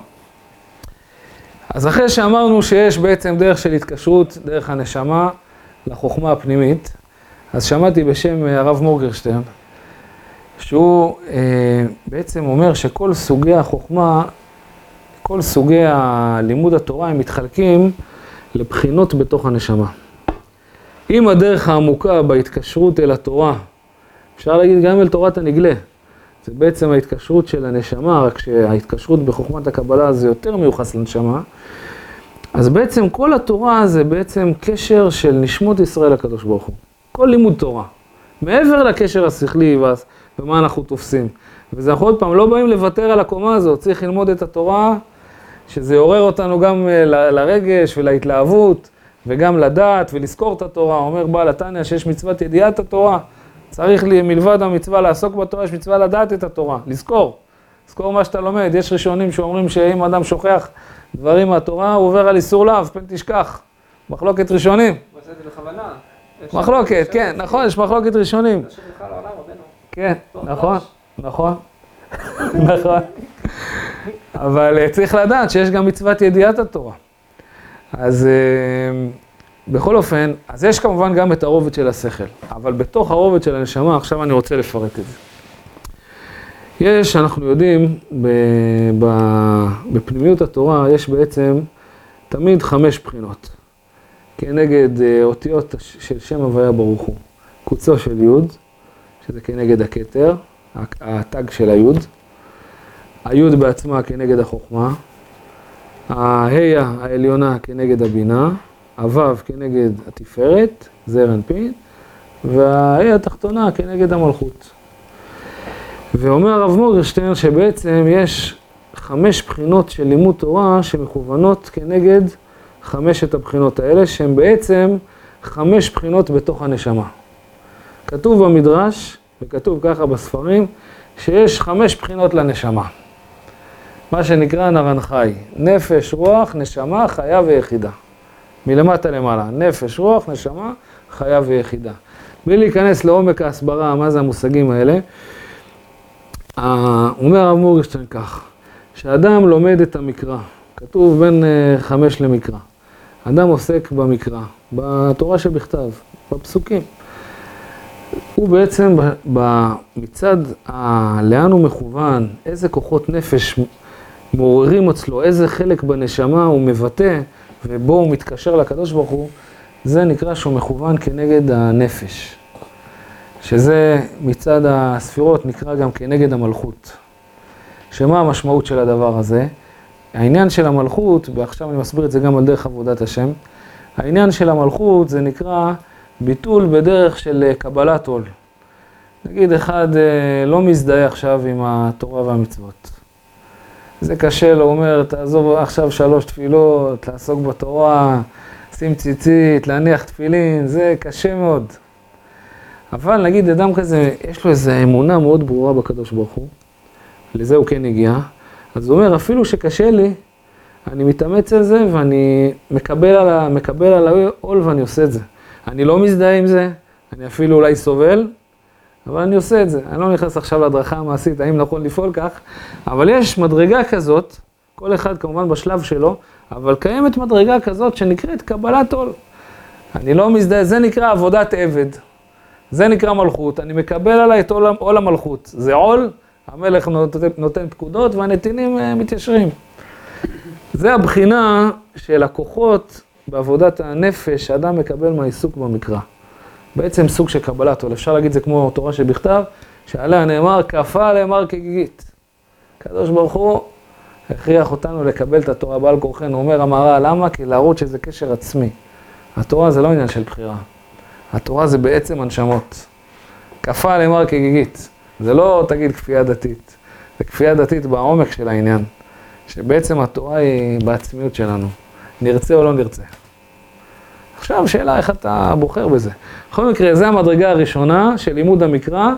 אז אחרי שאמרנו שיש בעצם דרך של התקשרות דרך הנשמה לחוכמה הפנימית, אז שמעתי בשם הרב מורגרשטרן, שהוא אה, בעצם אומר שכל סוגי החוכמה, כל סוגי הלימוד התורה הם מתחלקים לבחינות בתוך הנשמה. אם הדרך העמוקה בהתקשרות אל התורה, אפשר להגיד גם אל תורת הנגלה, זה בעצם ההתקשרות של הנשמה, רק שההתקשרות בחוכמת הקבלה זה יותר מיוחס לנשמה, אז בעצם כל התורה זה בעצם קשר של נשמות ישראל לקדוש ברוך הוא. כל לימוד תורה. מעבר לקשר השכלי ומה אנחנו תופסים. וזה אנחנו עוד פעם לא באים לוותר על הקומה הזאת, צריך ללמוד את התורה, שזה יעורר אותנו גם אה, לרגש ולהתלהבות, וגם לדעת ולזכור את התורה. אומר בעל התניא שיש מצוות ידיעת התורה. צריך לי, מלבד המצווה לעסוק בתורה, יש מצווה לדעת את התורה, לזכור. לזכור מה שאתה לומד. יש ראשונים שאומרים שאם אדם שוכח דברים מהתורה, הוא עובר על איסור לאו, פן תשכח. מחלוקת ראשונים. הוא עושה את זה בכוונה. מחלוקת, כן, נכון, יש מחלוקת ראשונים. רבנו. כן, נכון, נכון, <laughs> נכון. אבל אה, צריך לדעת שיש גם מצוות ידיעת התורה. אז אה, בכל אופן, אז יש כמובן גם את הרובד של השכל, אבל בתוך הרובד של הנשמה, עכשיו אני רוצה לפרט את זה. יש, אנחנו יודעים, בפנימיות התורה יש בעצם תמיד חמש בחינות, כנגד אה, אותיות של שם הוויה ברוך הוא. קוצו של יוד, שזה כנגד הכתר, התג של היוד, היוד בעצמה כנגד החוכמה, הה"א העליונה כנגד הבינה, הוו כנגד התפארת, זעיר אנפין, והה"א התחתונה כנגד המלכות. ואומר הרב מורגרשטיין שבעצם יש חמש בחינות של לימוד תורה שמכוונות כנגד חמשת הבחינות האלה, שהן בעצם חמש בחינות בתוך הנשמה. כתוב במדרש, וכתוב ככה בספרים, שיש חמש בחינות לנשמה. מה שנקרא נרן חי, נפש, רוח, נשמה, חיה ויחידה. מלמטה למעלה, נפש, רוח, נשמה, חיה ויחידה. בלי להיכנס לעומק ההסברה, מה זה המושגים האלה, אומר הרב מורגשטיין כך, שאדם לומד את המקרא, כתוב בין אה, חמש למקרא. אדם עוסק במקרא, בתורה שבכתב, בפסוקים. הוא בעצם מצד לאן הוא מכוון, איזה כוחות נפש מעוררים אצלו, איזה חלק בנשמה הוא מבטא ובו הוא מתקשר לקדוש ברוך הוא, זה נקרא שהוא מכוון כנגד הנפש. שזה מצד הספירות נקרא גם כנגד המלכות. שמה המשמעות של הדבר הזה? העניין של המלכות, ועכשיו אני מסביר את זה גם על דרך עבודת השם, העניין של המלכות זה נקרא ביטול בדרך של קבלת עול. נגיד אחד אה, לא מזדהה עכשיו עם התורה והמצוות. זה קשה לו, הוא אומר, תעזוב עכשיו שלוש תפילות, לעסוק בתורה, שים ציצית, להניח תפילין, זה קשה מאוד. אבל נגיד אדם כזה, יש לו איזו אמונה מאוד ברורה בקדוש ברוך הוא, לזה הוא כן הגיע, אז הוא אומר, אפילו שקשה לי, אני מתאמץ על זה ואני מקבל על, ה, מקבל על העול ואני עושה את זה. אני לא מזדהה עם זה, אני אפילו אולי סובל, אבל אני עושה את זה. אני לא נכנס עכשיו להדרכה המעשית, האם נכון לפעול כך, אבל יש מדרגה כזאת, כל אחד כמובן בשלב שלו, אבל קיימת מדרגה כזאת שנקראת קבלת עול. אני לא מזדהה, זה נקרא עבודת עבד. זה נקרא מלכות, אני מקבל עליי את עול, עול המלכות. זה עול, המלך נותן, נותן פקודות והנתינים אה, מתיישרים. זה הבחינה של הכוחות בעבודת הנפש שאדם מקבל מהעיסוק במקרא. בעצם סוג של קבלת עול. אפשר להגיד זה כמו תורה שבכתב, שעליה נאמר, כפה לאמר כגיגית. הקדוש ברוך הוא הכריח אותנו לקבל את התורה בעל כורחנו. אומר המהר"ל, למה? כי להראות שזה קשר עצמי. התורה זה לא עניין של בחירה. התורה זה בעצם הנשמות. כפה לאמר כגיגית. זה לא, תגיד, כפייה דתית. זה כפייה דתית בעומק של העניין. שבעצם התורה היא בעצמיות שלנו. נרצה או לא נרצה. עכשיו, שאלה איך אתה בוחר בזה. בכל מקרה, זו המדרגה הראשונה של לימוד המקרא,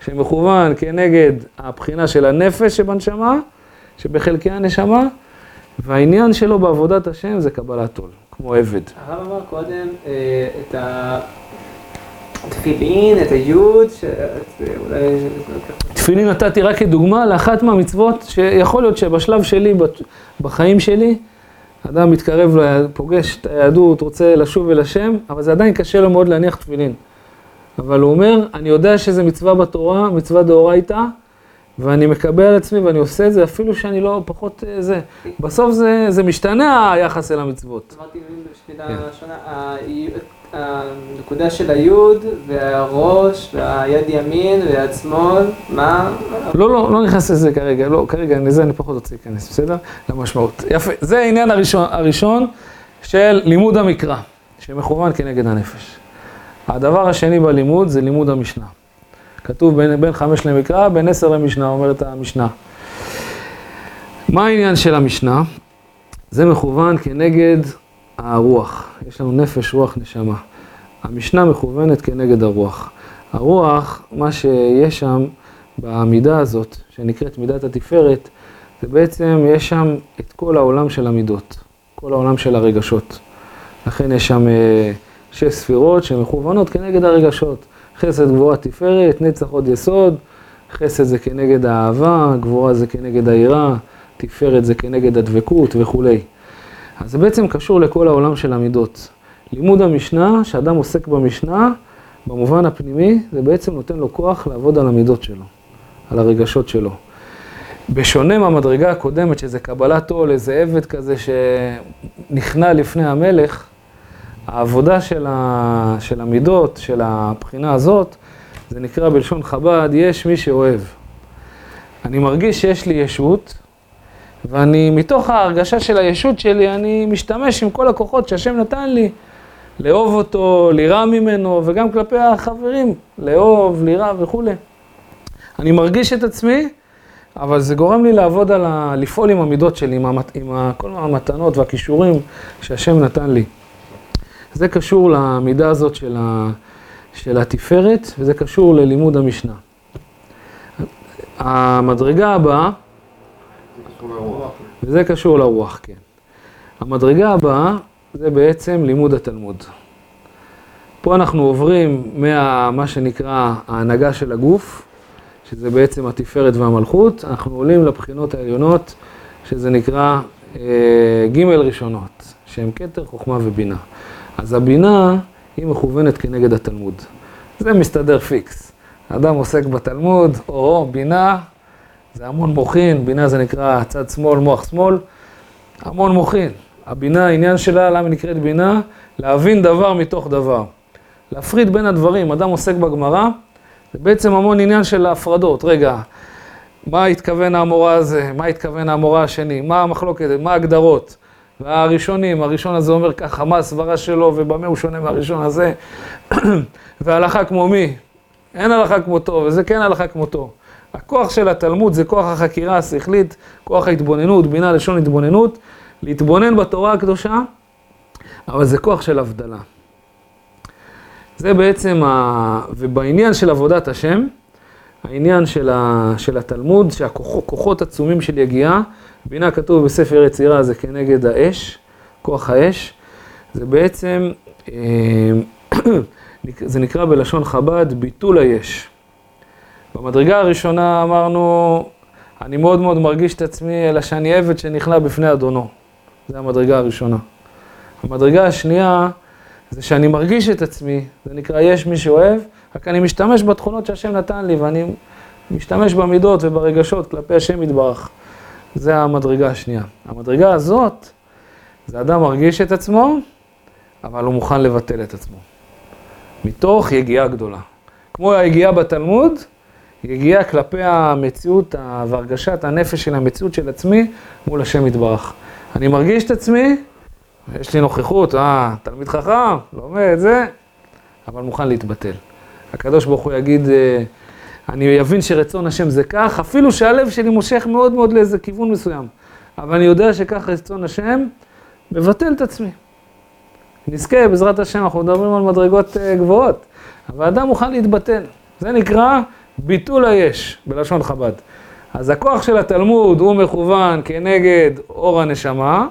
שמכוון כנגד הבחינה של הנפש שבנשמה, שבחלקי הנשמה, והעניין שלו בעבודת השם זה קבלת עול, כמו עבד. הרב אמר קודם אה, את התפילין, את היוד, שאולי... תפילין נתתי רק כדוגמה לאחת מהמצוות שיכול להיות שבשלב שלי, בחיים שלי, אדם מתקרב, פוגש את היהדות, רוצה לשוב אל השם, אבל זה עדיין קשה לו מאוד להניח תפילין. אבל הוא אומר, אני יודע שזה מצווה בתורה, מצווה דאורייתא, ואני מקבל על עצמי ואני עושה את זה אפילו שאני לא פחות אה, זה. בסוף זה, זה משתנה היחס אל המצוות. אמרתי כן. בשמידה ראשונה, ה- הנקודה של היוד והראש והיד ימין והיד שמאל, מה? לא, לא, לא נכנס לזה כרגע, לא, כרגע לזה אני פחות רוצה להיכנס, בסדר? למשמעות. יפה, זה העניין הראשון, הראשון של לימוד המקרא, שמכוון כנגד הנפש. הדבר השני בלימוד זה לימוד המשנה. כתוב בין, בין חמש למקרא, בין עשר למשנה, אומרת המשנה. מה העניין של המשנה? זה מכוון כנגד הרוח. יש לנו נפש, רוח, נשמה. המשנה מכוונת כנגד הרוח. הרוח, מה שיש שם במידה הזאת, שנקראת מידת התפארת, זה בעצם, יש שם את כל העולם של המידות, כל העולם של הרגשות. לכן יש שם אה, שש ספירות שמכוונות כנגד הרגשות. חסד, גבורה, תפארת, נצח, עוד יסוד. חסד זה כנגד האהבה, גבורה זה כנגד היראה, תפארת זה כנגד הדבקות וכולי. אז זה בעצם קשור לכל העולם של המידות. לימוד המשנה, שאדם עוסק במשנה, במובן הפנימי, זה בעצם נותן לו כוח לעבוד על המידות שלו, על הרגשות שלו. בשונה מהמדרגה הקודמת, שזה קבלת עול, איזה עבד כזה שנכנע לפני המלך, העבודה של, ה... של המידות, של הבחינה הזאת, זה נקרא בלשון חב"ד, יש מי שאוהב. אני מרגיש שיש לי ישות, ואני, מתוך ההרגשה של הישות שלי, אני משתמש עם כל הכוחות שהשם נתן לי, לאהוב אותו, לירא ממנו, וגם כלפי החברים, לאהוב, לירא וכולי. אני מרגיש את עצמי, אבל זה גורם לי לעבוד על ה... לפעול עם המידות שלי, עם, המת... עם ה... כל המתנות והכישורים שהשם נתן לי. זה קשור למידה הזאת של, ה... של התפארת, וזה קשור ללימוד המשנה. המדרגה הבאה, וזה קשור לרוח, כן. המדרגה הבאה זה בעצם לימוד התלמוד. פה אנחנו עוברים מה שנקרא ההנהגה של הגוף, שזה בעצם התפארת והמלכות, אנחנו עולים לבחינות העליונות, שזה נקרא אה, ג' ראשונות, שהם כתר, חוכמה ובינה. אז הבינה היא מכוונת כנגד התלמוד. זה מסתדר פיקס. אדם עוסק בתלמוד, או בינה, זה המון מוחין, בינה זה נקרא צד שמאל, מוח שמאל, המון מוחין. הבינה, העניין שלה, למה נקראת בינה? להבין דבר מתוך דבר. להפריד בין הדברים, אדם עוסק בגמרא, זה בעצם המון עניין של ההפרדות. רגע, מה התכוון המורה הזה? מה התכוון המורה השני? מה המחלוקת? מה ההגדרות? והראשונים, הראשון הזה אומר ככה, מה הסברה שלו ובמה הוא שונה מהראשון הזה? <clears throat> והלכה כמו מי? אין הלכה כמותו, וזה כן הלכה כמותו. הכוח של התלמוד זה כוח החקירה השכלית, כוח ההתבוננות, בינה לשון התבוננות, להתבונן בתורה הקדושה, אבל זה כוח של הבדלה. זה בעצם, ה... ובעניין של עבודת השם, העניין של, ה... של התלמוד, שהכוחות עצומים של יגיעה, בינה כתוב בספר יצירה זה כנגד האש, כוח האש, זה בעצם, אה, <clears throat> זה נקרא בלשון חב"ד ביטול היש. במדרגה הראשונה אמרנו, אני מאוד מאוד מרגיש את עצמי, אלא שאני עבד שנכנע בפני אדונו. זה המדרגה הראשונה. המדרגה השנייה, זה שאני מרגיש את עצמי, זה נקרא יש מי שאוהב, רק אני משתמש בתכונות שהשם נתן לי, ואני משתמש במידות וברגשות כלפי השם יתברך. זה המדרגה השנייה. המדרגה הזאת, זה אדם מרגיש את עצמו, אבל הוא מוכן לבטל את עצמו. מתוך יגיעה גדולה. כמו היגיעה בתלמוד, יגיעה כלפי המציאות והרגשת הנפש של המציאות של עצמי מול השם יתברך. אני מרגיש את עצמי, יש לי נוכחות, אה, תלמיד חכם, לומד, זה, אבל מוכן להתבטל. הקדוש ברוך הוא יגיד, אה, אני אבין שרצון השם זה כך, אפילו שהלב שלי מושך מאוד מאוד לאיזה כיוון מסוים, אבל אני יודע שכך רצון השם, מבטל את עצמי. נזכה, בעזרת השם, אנחנו מדברים על מדרגות אה, גבוהות, אבל אדם מוכן להתבטל. זה נקרא ביטול היש, בלשון חב"ד. אז הכוח של התלמוד הוא מכוון כנגד אור הנשמה,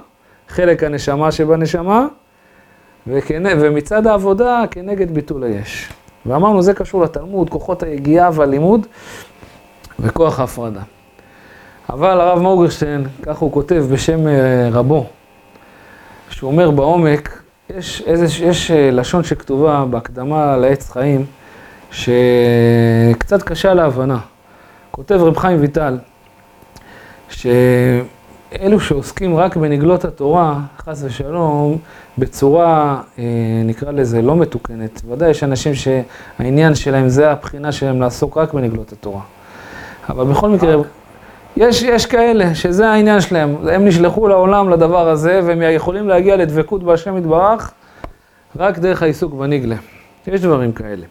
חלק הנשמה שבנשמה, וכנ... ומצד העבודה כנגד ביטול היש. ואמרנו, זה קשור לתלמוד, כוחות היגיעה והלימוד וכוח ההפרדה. אבל הרב מורגרשטיין, כך הוא כותב בשם אה, רבו, שהוא אומר בעומק, יש, איזה, יש אה, לשון שכתובה בהקדמה לעץ חיים, שקצת קשה להבנה. כותב רב חיים ויטל, שאלו שעוסקים רק בנגלות התורה, חס ושלום, בצורה, אה, נקרא לזה, לא מתוקנת. ודאי יש אנשים שהעניין שלהם זה הבחינה שלהם לעסוק רק בנגלות התורה. אבל בכל מקרה, יש, יש כאלה שזה העניין שלהם, הם נשלחו לעולם לדבר הזה, והם יכולים להגיע לדבקות בהשם יתברך רק דרך העיסוק בנגלה. יש דברים כאלה.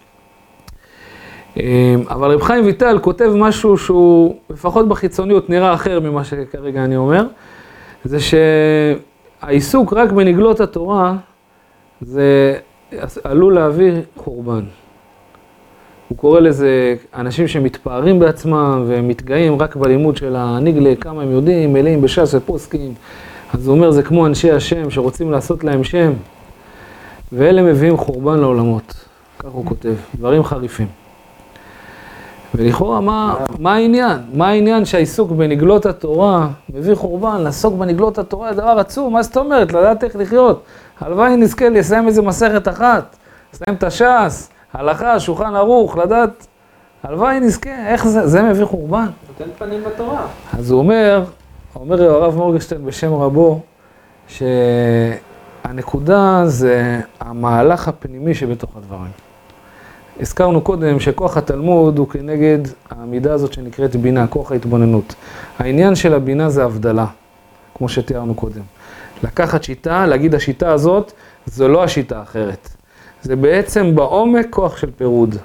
אמ, אבל רב חיים ויטל כותב משהו שהוא, לפחות בחיצוניות, נראה אחר ממה שכרגע אני אומר, זה שהעיסוק רק בנגלות התורה, זה עלול להביא חורבן. הוא קורא לזה אנשים שמתפארים בעצמם ומתגאים רק בלימוד של הנגלה, כמה הם יודעים, מלאים בש"ס ופוסקים. אז הוא אומר, זה כמו אנשי השם שרוצים לעשות להם שם, ואלה מביאים חורבן לעולמות. כך הוא כותב, דברים חריפים. ולכאורה, מה, מה העניין? מה העניין שהעיסוק בנגלות התורה מביא חורבן? לעסוק בנגלות התורה זה דבר עצום, מה זאת אומרת? לדעת איך לחיות. הלוואי נזכה לסיים איזה מסכת אחת, לסיים את הש"ס, הלכה, שולחן ערוך, לדעת, הלוואי נזכה, איך זה, זה מביא חורבן. נותן פנים בתורה. אז הוא אומר, אומר הרב מורגשטיין בשם רבו, שהנקודה זה המהלך הפנימי שבתוך הדברים. הזכרנו קודם שכוח התלמוד הוא כנגד העמידה הזאת שנקראת בינה, כוח ההתבוננות. העניין של הבינה זה הבדלה, כמו שתיארנו קודם. לקחת שיטה, להגיד השיטה הזאת, זו לא השיטה האחרת. זה בעצם בעומק כוח של פירוד.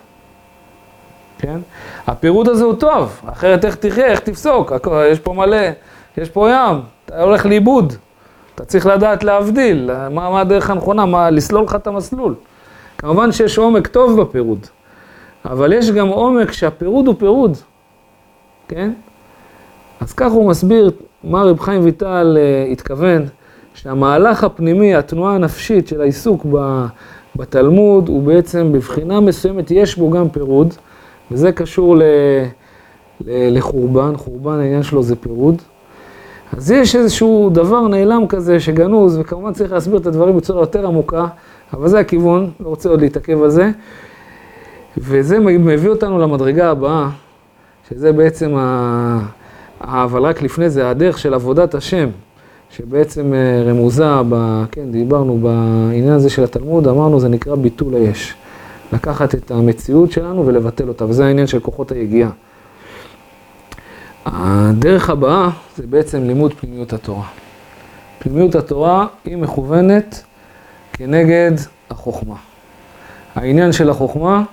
כן? הפירוד הזה הוא טוב, אחרת איך תחיה, איך תפסוק, יש פה מלא, יש פה ים, אתה הולך לאיבוד. אתה צריך לדעת להבדיל, מה, מה הדרך הנכונה, מה, לסלול לך את המסלול. כמובן שיש עומק טוב בפירוד, אבל יש גם עומק שהפירוד הוא פירוד, כן? אז כך הוא מסביר מה רב חיים ויטל uh, התכוון, שהמהלך הפנימי, התנועה הנפשית של העיסוק ב, בתלמוד, הוא בעצם בבחינה מסוימת, יש בו גם פירוד, וזה קשור ל, ל, לחורבן, חורבן העניין שלו זה פירוד. אז יש איזשהו דבר נעלם כזה שגנוז, וכמובן צריך להסביר את הדברים בצורה יותר עמוקה. אבל זה הכיוון, לא רוצה עוד להתעכב על זה. וזה מביא אותנו למדרגה הבאה, שזה בעצם ה... אבל רק לפני זה, הדרך של עבודת השם, שבעצם אה, רמוזה, ב... כן, דיברנו בעניין הזה של התלמוד, אמרנו, זה נקרא ביטול היש. לקחת את המציאות שלנו ולבטל אותה, וזה העניין של כוחות היגיעה. הדרך הבאה זה בעצם לימוד פנימיות התורה. פנימיות התורה היא מכוונת כנגד החוכמה. העניין של החוכמה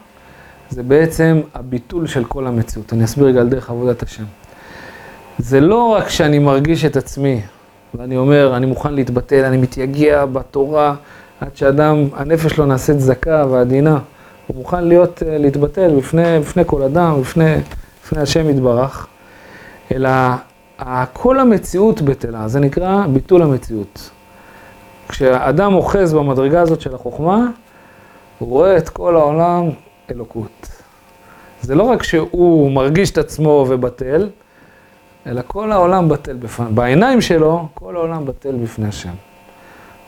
זה בעצם הביטול של כל המציאות. אני אסביר רגע על דרך עבודת השם. זה לא רק שאני מרגיש את עצמי, ואני אומר, אני מוכן להתבטל, אני מתייגע בתורה, עד שאדם, הנפש שלו נעשית זכה ועדינה. הוא מוכן להיות, אה, להתבטל בפני, בפני כל אדם, בפני, בפני השם יתברך. אלא כל המציאות בטלה, זה נקרא ביטול המציאות. כשאדם אוחז במדרגה הזאת של החוכמה, הוא רואה את כל העולם אלוקות. זה לא רק שהוא מרגיש את עצמו ובטל, אלא כל העולם בטל בפניו. בעיניים שלו, כל העולם בטל בפני השם.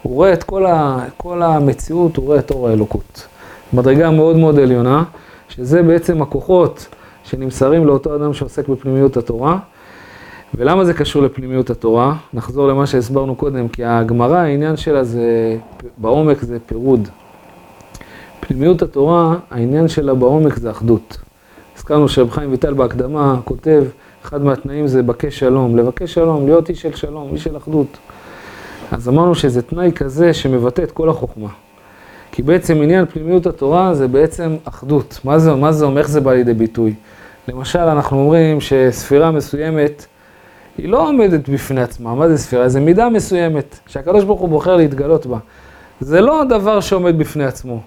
הוא רואה את כל, ה, כל המציאות, הוא רואה את אור האלוקות. מדרגה מאוד מאוד עליונה, שזה בעצם הכוחות שנמסרים לאותו אדם שעוסק בפנימיות התורה. ולמה זה קשור לפנימיות התורה? נחזור למה שהסברנו קודם, כי הגמרא, העניין שלה זה, בעומק זה פירוד. פנימיות התורה, העניין שלה בעומק זה אחדות. הזכרנו שרב חיים ויטל בהקדמה כותב, אחד מהתנאים זה בקש שלום, לבקש שלום, להיות איש של שלום, איש של אחדות. אז אמרנו שזה תנאי כזה שמבטא את כל החוכמה. כי בעצם עניין פנימיות התורה זה בעצם אחדות. מה זה, מה זה אומר, איך זה בא לידי ביטוי? למשל, אנחנו אומרים שספירה מסוימת, היא לא עומדת בפני עצמה, מה זה ספירה? זה מידה מסוימת, שהקדוש ברוך הוא בוחר להתגלות בה. זה לא דבר שעומד בפני עצמו,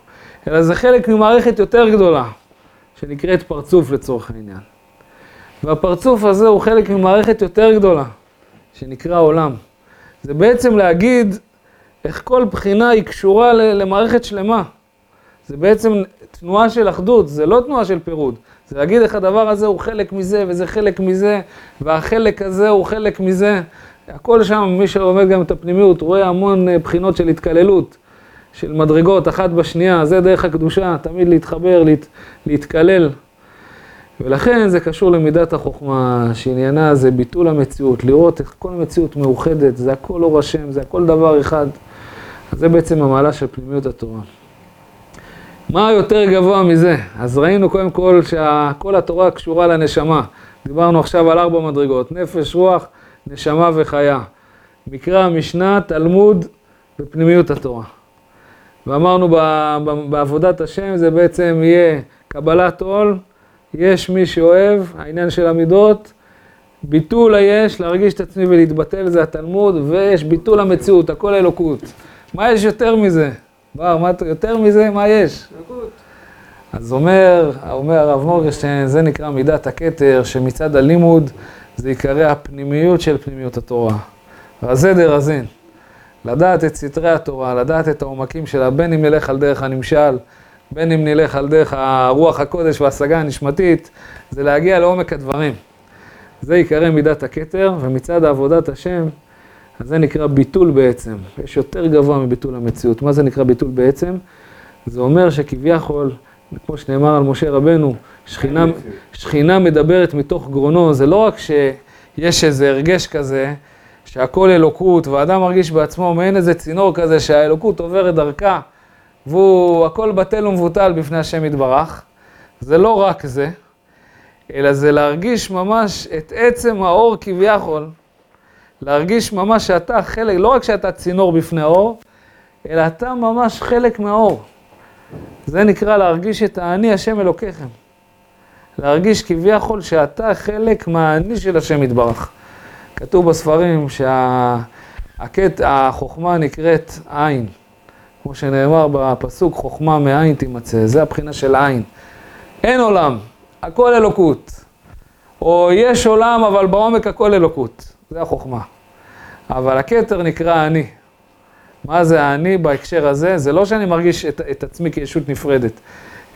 אלא זה חלק ממערכת יותר גדולה, שנקראת פרצוף לצורך העניין. והפרצוף הזה הוא חלק ממערכת יותר גדולה, שנקרא עולם. זה בעצם להגיד איך כל בחינה היא קשורה למערכת שלמה. זה בעצם תנועה של אחדות, זה לא תנועה של פירוד. זה להגיד איך הדבר הזה הוא חלק מזה, וזה חלק מזה, והחלק הזה הוא חלק מזה. הכל שם, מי שלומד גם את הפנימיות, רואה המון אה, בחינות של התקללות. של מדרגות אחת בשנייה, זה דרך הקדושה, תמיד להתחבר, להת, להתקלל. ולכן זה קשור למידת החוכמה, שעניינה זה ביטול המציאות, לראות איך כל המציאות מאוחדת, זה הכל אור השם, זה הכל דבר אחד. זה בעצם המעלה של פנימיות התורה. מה יותר גבוה מזה? אז ראינו קודם כל שכל התורה קשורה לנשמה. דיברנו עכשיו על ארבע מדרגות, נפש, רוח, נשמה וחיה. מקרא, משנה, תלמוד ופנימיות התורה. ואמרנו בעבודת השם זה בעצם יהיה קבלת עול, יש מי שאוהב, העניין של המידות, ביטול היש, להרגיש את עצמי ולהתבטל זה התלמוד, ויש ביטול המציאות, הכל אלוקות. מה יש יותר מזה? מה יותר מזה? מה יש? אז אומר, אומר הרב מורגשטיין, זה נקרא מידת הכתר, שמצד הלימוד זה עיקרי הפנימיות של פנימיות התורה. רזה דרזין. לדעת את סתרי התורה, לדעת את העומקים שלה, בין אם נלך על דרך הנמשל, בין אם נלך על דרך הרוח הקודש וההשגה הנשמתית, זה להגיע לעומק הדברים. זה עיקרי מידת הכתר, ומצד עבודת השם, זה נקרא ביטול בעצם. יש יותר גבוה מביטול המציאות. מה זה נקרא ביטול בעצם? זה אומר שכביכול, כמו שנאמר על משה רבנו, שכינה, שכינה מדברת מתוך גרונו, זה לא רק שיש איזה הרגש כזה, שהכל אלוקות, ואדם מרגיש בעצמו מעין איזה צינור כזה שהאלוקות עוברת דרכה, והוא הכל בטל ומבוטל בפני השם יתברך. זה לא רק זה, אלא זה להרגיש ממש את עצם האור כביכול, להרגיש ממש שאתה חלק, לא רק שאתה צינור בפני האור, אלא אתה ממש חלק מהאור. זה נקרא להרגיש את האני השם אלוקיכם. להרגיש כביכול שאתה חלק מהאני של השם יתברך. כתוב בספרים שהחוכמה נקראת עין. כמו שנאמר בפסוק, חוכמה מעין תימצא, זה הבחינה של עין. אין עולם, הכל אלוקות. או יש עולם, אבל בעומק הכל אלוקות. זה החוכמה. אבל הכתר נקרא אני. מה זה האני בהקשר הזה? זה לא שאני מרגיש את, את עצמי כישות נפרדת,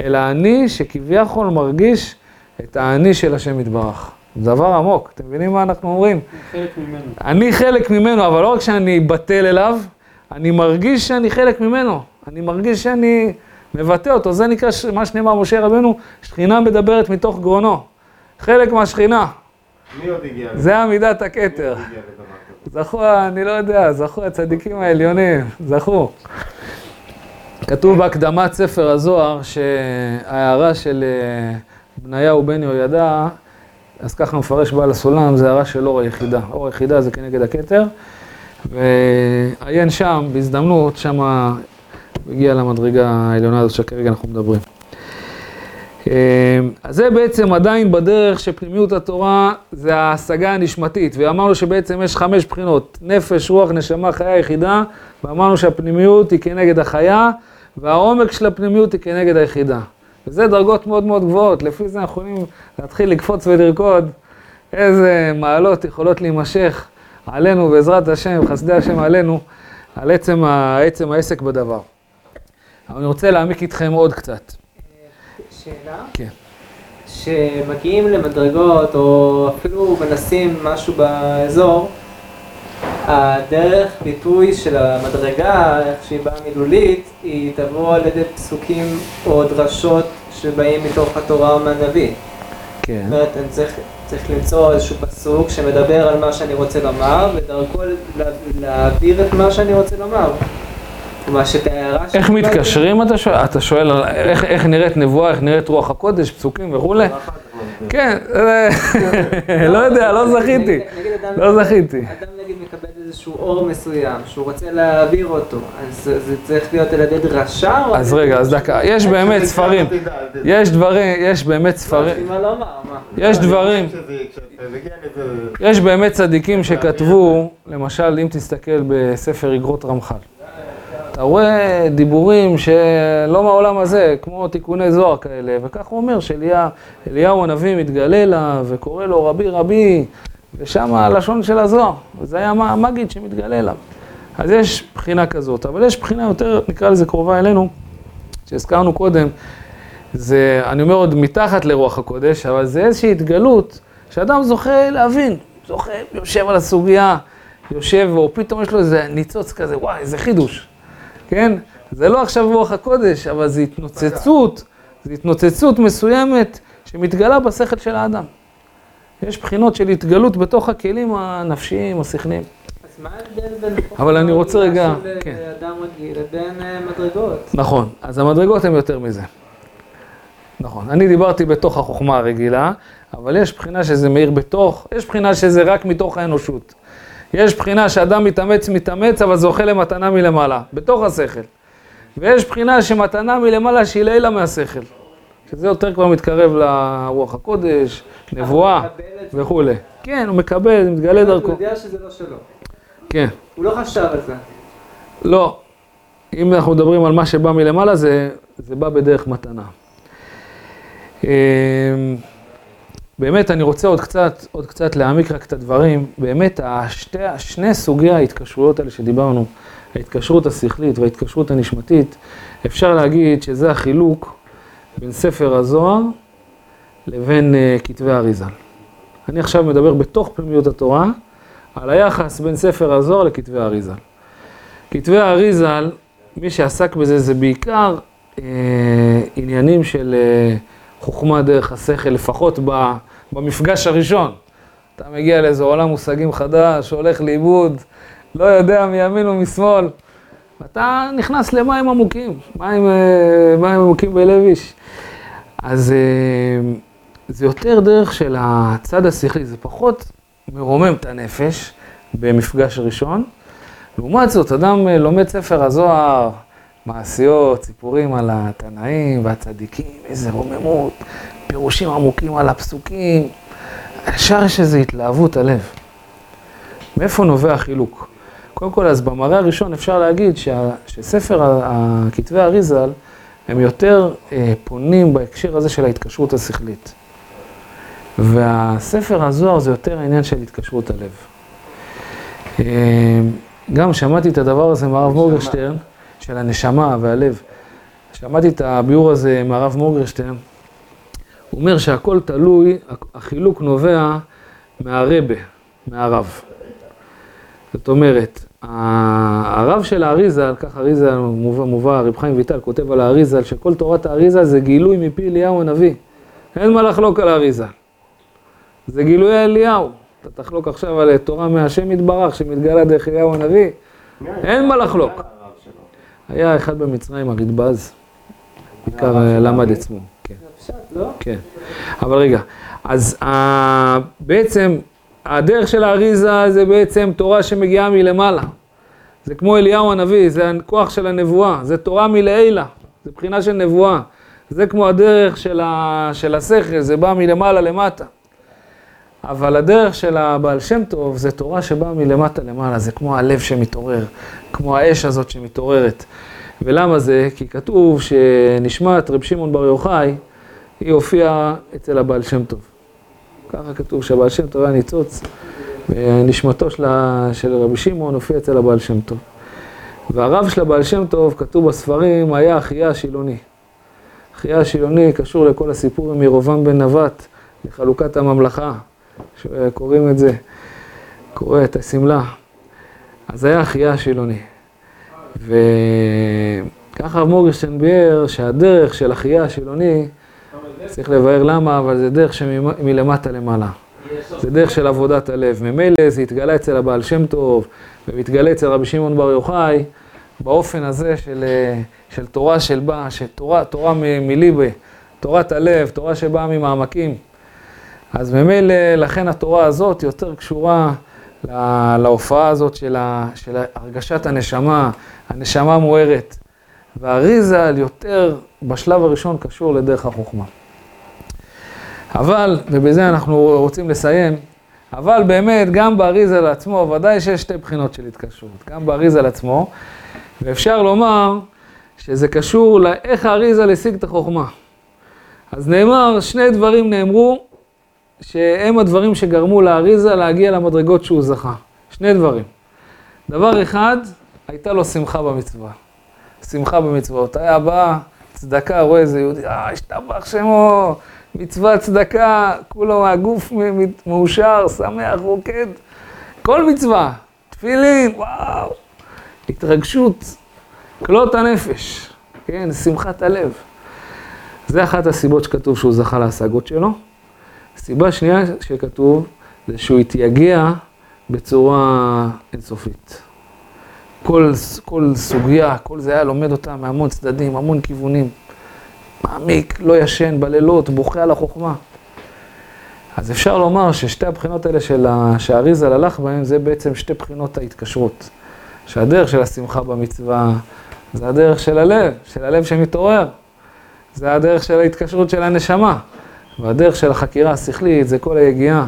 אלא אני שכביכול מרגיש את האני של השם יתברך. זה דבר עמוק, אתם מבינים מה אנחנו אומרים? חלק ממנו. אני חלק ממנו, אבל לא רק שאני בטל אליו, אני מרגיש שאני חלק ממנו. אני מרגיש שאני מבטא אותו. זה נקרא מה שנאמר משה רבנו, שכינה מדברת מתוך גרונו. חלק מהשכינה. מי עוד הגיע? זה עמידת מי הכתר. זכו, אני לא יודע, זכו הצדיקים העליונים, זכו. כתוב בהקדמת ספר הזוהר שההערה של אה, בניהו בן יהוידע, אז ככה מפרש בעל הסולם, זה הערה של אור היחידה. אור היחידה זה כנגד הכתר, ועיין שם, בהזדמנות, שם הגיע למדרגה העליונה הזאת שכרגע אנחנו מדברים. אה, אז זה בעצם עדיין בדרך שפנימיות התורה זה ההשגה הנשמתית, ואמרנו שבעצם יש חמש בחינות, נפש, רוח, נשמה, חיה יחידה, ואמרנו שהפנימיות היא כנגד החיה, והעומק של הפנימיות היא כנגד היחידה. וזה דרגות מאוד מאוד גבוהות, לפי זה אנחנו יכולים להתחיל לקפוץ ולרקוד איזה מעלות יכולות להימשך עלינו בעזרת השם, חסדי השם עלינו, על עצם, עצם העסק בדבר. אני רוצה להעמיק איתכם עוד קצת. שאלה? כן. שמגיעים למדרגות, או אפילו מנסים משהו באזור, הדרך ביטוי של המדרגה, איך שהיא באה מילולית, היא תבוא על ידי פסוקים או דרשות שבאים מתוך התורה או מהנביא. כן. זאת אומרת, אני צריך, צריך למצוא איזשהו פסוק שמדבר על מה שאני רוצה לומר, ודרכו לה, להעביר את מה שאני רוצה לומר. איך שקיבלתי- מתקשרים אתה שואל? אתה שואל איך, נראית נבואה, איך נראית רוח הקודש, פסוקים וכולי? מסביר. כן, <laughs> לא יודע, לא זכיתי. לא זכיתי. אדם נגיד מקבל איזשהו אור מסוים, שהוא רוצה להעביר אותו, אז זה צריך להיות על ידי דרשה או... אז רגע, אז דקה, יש באמת ספרים, תדע. יש דברים, יש באמת לא, יש ספרים? יש דברים. יש באמת צדיקים שכתבו, למשל, אם תסתכל בספר אגרות רמח"ל, אתה רואה דיבורים שלא מהעולם הזה, כמו תיקוני זוהר כאלה, וכך הוא אומר שאליהו הנביא מתגלה לה וקורא לו רבי רבי, ושם הלשון של הזוהר, וזה היה המגיד שמתגלה אליו. אז יש בחינה כזאת, אבל יש בחינה יותר, נקרא לזה קרובה אלינו, שהזכרנו קודם, זה, אני אומר עוד מתחת לרוח הקודש, אבל זה איזושהי התגלות שאדם זוכה להבין, זוכה, יושב על הסוגיה, יושב, או פתאום יש לו איזה ניצוץ כזה, וואי, איזה חידוש. כן? זה לא עכשיו רוח הקודש, אבל זו התנוצצות, זו התנוצצות מסוימת שמתגלה בשכל של האדם. יש בחינות של התגלות בתוך הכלים הנפשיים, השכליים. אז מה ההבדל בין אבל אני רוצה רגע- של כן. אדם רגיל לבין אה, מדרגות? נכון, אז המדרגות הן יותר מזה. נכון, אני דיברתי בתוך החוכמה הרגילה, אבל יש בחינה שזה מאיר בתוך, יש בחינה שזה רק מתוך האנושות. יש בחינה שאדם מתאמץ, מתאמץ, אבל זוכה למתנה מלמעלה, בתוך השכל. ויש בחינה שמתנה מלמעלה שהיא לעילה מהשכל. שזה יותר כבר מתקרב לרוח הקודש, נבואה. וכולי. כן, הוא מקבל, מתגלה דרכו. הוא יודע שזה לא שלו. כן. הוא לא חשב על זה. לא, אם אנחנו מדברים על מה שבא מלמעלה, זה, זה בא בדרך מתנה. אמ, באמת, אני רוצה עוד קצת, עוד קצת להעמיק רק את הדברים. באמת, השתי, שני סוגי ההתקשרויות האלה שדיברנו, ההתקשרות השכלית וההתקשרות הנשמתית, אפשר להגיד שזה החילוק בין ספר הזוהר לבין uh, כתבי האריזה. אני עכשיו מדבר בתוך פנימיות התורה, על היחס בין ספר הזוהר לכתבי האריזה. כתבי האריזל, מי שעסק בזה זה בעיקר אה, עניינים של אה, חוכמה דרך השכל, לפחות ב, במפגש הראשון. אתה מגיע לאיזה עולם מושגים חדש, הולך לאיבוד, לא יודע מימין ומשמאל. אתה נכנס למים עמוקים, מים, אה, מים עמוקים בלב איש. אז אה, זה יותר דרך של הצד השכלי, זה פחות מרומם את הנפש במפגש ראשון. לעומת זאת, אדם אה, לומד ספר הזוהר, מעשיות, סיפורים על התנאים והצדיקים, איזה רוממות, פירושים עמוקים על הפסוקים, ישר יש איזו התלהבות הלב. מאיפה נובע החילוק? קודם כל, אז במראה הראשון אפשר להגיד שה, שספר כתבי האריזל הם יותר אה, פונים בהקשר הזה של ההתקשרות השכלית. והספר הזוהר זה יותר העניין של התקשרות הלב. אה, גם שמעתי את הדבר הזה מהרב מורגרשטרן, של הנשמה והלב. שמעתי את הביאור הזה מהרב מורגרשטרן. הוא אומר שהכל תלוי, החילוק נובע מהרבה, מהרב. זאת אומרת, הרב של האריזל, כך אריזל מובא, מובא, רב חיים ויטל כותב על האריזל, שכל תורת האריזל זה גילוי מפי אליהו הנביא. אין מה לחלוק על האריזל. זה גילוי אליהו. אתה תחלוק עכשיו על תורה מהשם יתברך שמתגלה דרך אליהו הנביא, אין מה לחלוק. היה אחד במצרים, הרדב"ז, בעיקר אה, למד. עצמו. לא? כן. אבל רגע, אז ה... בעצם הדרך של האריזה זה בעצם תורה שמגיעה מלמעלה. זה כמו אליהו הנביא, זה הכוח של הנבואה, זה תורה מלעילה, זה בחינה של נבואה. זה כמו הדרך של, ה... של השכל, זה בא מלמעלה למטה. אבל הדרך של הבעל שם טוב זה תורה שבאה מלמטה למעלה, זה כמו הלב שמתעורר, כמו האש הזאת שמתעוררת. ולמה זה? כי כתוב שנשמת רב שמעון בר יוחאי, היא הופיעה אצל הבעל שם טוב. ככה כתוב שהבעל שם טוב היה ניצוץ, ונשמתו של, רבי שמעון הופיע אצל הבעל שם טוב. והרב של הבעל שם טוב, כתוב בספרים, היה אחיה השילוני. אחיה השילוני קשור לכל הסיפור עם ירובעם בן נבט, לחלוקת הממלכה, שקוראים את זה, קורא את השמלה. אז היה אחיה השילוני. וככה הרב מורגרשטיין ביאר שהדרך של אחיה השילוני, צריך לבאר למה, אבל זה דרך שמלמטה למעלה. זה דרך של עבודת הלב. ממילא זה התגלה אצל הבעל שם טוב, ומתגלה אצל רבי שמעון בר יוחאי, באופן הזה של, אה, של תורה של בא, של תורה, מליבה, תורת הלב, תורה שבאה ממעמקים. אז ממילא, לכן התורה הזאת יותר קשורה לה- להופעה הזאת של, ה, של הרגשת הנשמה, הנשמה מוארת. והאריזל יותר בשלב הראשון קשור לדרך החוכמה. אבל, ובזה אנחנו רוצים לסיים, אבל באמת גם באריזל עצמו, ודאי שיש שתי בחינות של התקשרות. גם באריזל עצמו, ואפשר לומר שזה קשור לאיך האריזל השיג את החוכמה. אז נאמר, שני דברים נאמרו, שהם הדברים שגרמו לאריזה להגיע למדרגות שהוא זכה. שני דברים. דבר אחד, הייתה לו שמחה במצווה. שמחה במצוות. היה בא, צדקה, רואה איזה יהודי, אה, השתבח שמו, מצוות צדקה, כולו הגוף מאושר, שמח, רוקד. כל מצווה, תפילין, וואו, התרגשות. כלות הנפש, כן, שמחת הלב. זה אחת הסיבות שכתוב שהוא זכה להשגות שלו. סיבה שנייה שכתוב, זה שהוא התייגע בצורה אינסופית. כל, כל סוגיה, כל זה היה לומד אותה מהמון צדדים, המון כיוונים. מעמיק, לא ישן, בלילות, בוכה על החוכמה. אז אפשר לומר ששתי הבחינות האלה של. שהאריזל הלך בהן, זה בעצם שתי בחינות ההתקשרות. שהדרך של השמחה במצווה, זה הדרך של הלב, של הלב שמתעורר. זה הדרך של ההתקשרות של הנשמה. והדרך של החקירה השכלית זה כל היגיעה.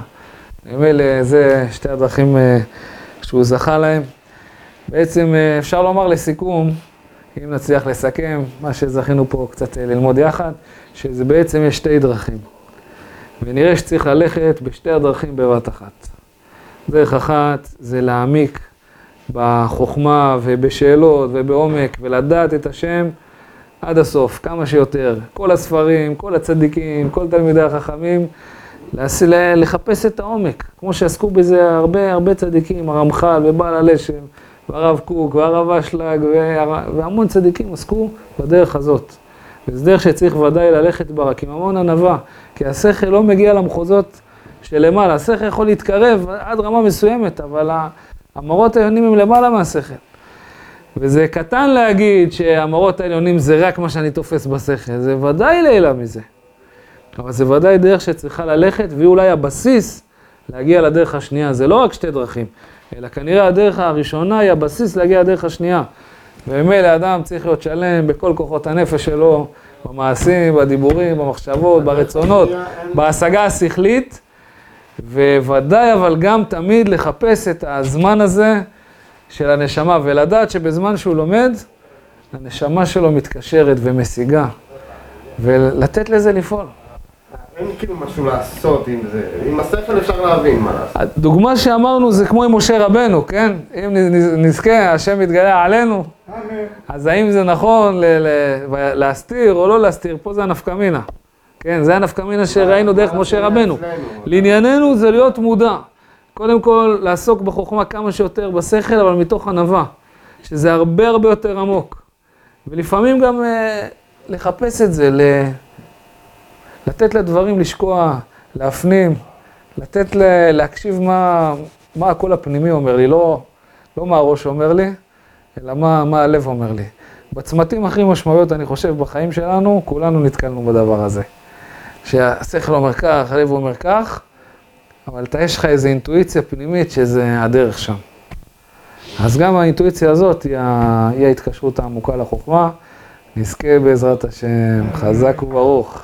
ממילא זה שתי הדרכים אה, שהוא זכה להם. בעצם אה, אפשר לומר לסיכום, אם נצליח לסכם, מה שזכינו פה קצת אה, ללמוד יחד, שזה בעצם יש שתי דרכים. ונראה שצריך ללכת בשתי הדרכים בבת אחת. דרך אחת זה להעמיק בחוכמה ובשאלות ובעומק ולדעת את השם עד הסוף, כמה שיותר. כל הספרים, כל הצדיקים, כל תלמידי החכמים, לחפש את העומק, כמו שעסקו בזה הרבה הרבה צדיקים, הרמח"ל ובעל הלשם, והרב קוק והרב אשלג והמון צדיקים עסקו בדרך הזאת. וזו דרך שצריך ודאי ללכת בה, רק עם המון ענווה, כי השכל לא מגיע למחוזות שלמעלה, השכל יכול להתקרב עד רמה מסוימת, אבל המורות העליונים הם למעלה מהשכל. וזה קטן להגיד שהמורות העליונים זה רק מה שאני תופס בשכל, זה ודאי לילה מזה. אבל זה ודאי דרך שצריכה ללכת, והיא אולי הבסיס להגיע לדרך השנייה. זה לא רק שתי דרכים, אלא כנראה הדרך הראשונה היא הבסיס להגיע לדרך השנייה. וממילא אדם צריך להיות שלם בכל כוחות הנפש שלו, במעשים, בדיבורים, במחשבות, ברצונות, בהשגה השכלית, וודאי אבל גם תמיד לחפש את הזמן הזה של הנשמה, ולדעת שבזמן שהוא לומד, הנשמה שלו מתקשרת ומשיגה, ולתת לזה לפעול. אין כאילו משהו לעשות עם זה, עם השכל אפשר להבין מה לעשות. הדוגמה שאמרנו זה כמו עם משה רבנו, כן? אם נזכה, השם יתגלה עלינו, אז האם זה נכון להסתיר או לא להסתיר? פה זה הנפקמינה. כן, זה הנפקמינה שראינו דרך משה רבנו. לענייננו זה להיות מודע. קודם כל, לעסוק בחוכמה כמה שיותר בשכל, אבל מתוך ענווה, שזה הרבה הרבה יותר עמוק. ולפעמים גם אה, לחפש את זה, ל... לתת לדברים לשקוע, להפנים, לתת ל... להקשיב מה, מה הקול הפנימי אומר לי, לא, לא מה הראש אומר לי, אלא מה, מה הלב אומר לי. בצמתים הכי משמעויות, אני חושב, בחיים שלנו, כולנו נתקלנו בדבר הזה. שהשכל אומר כך, הלב אומר כך, אבל אתה, יש לך איזו אינטואיציה פנימית שזה הדרך שם. אז גם האינטואיציה הזאת היא, היא ההתקשרות העמוקה לחוכמה. נזכה בעזרת השם, חזק וברוך.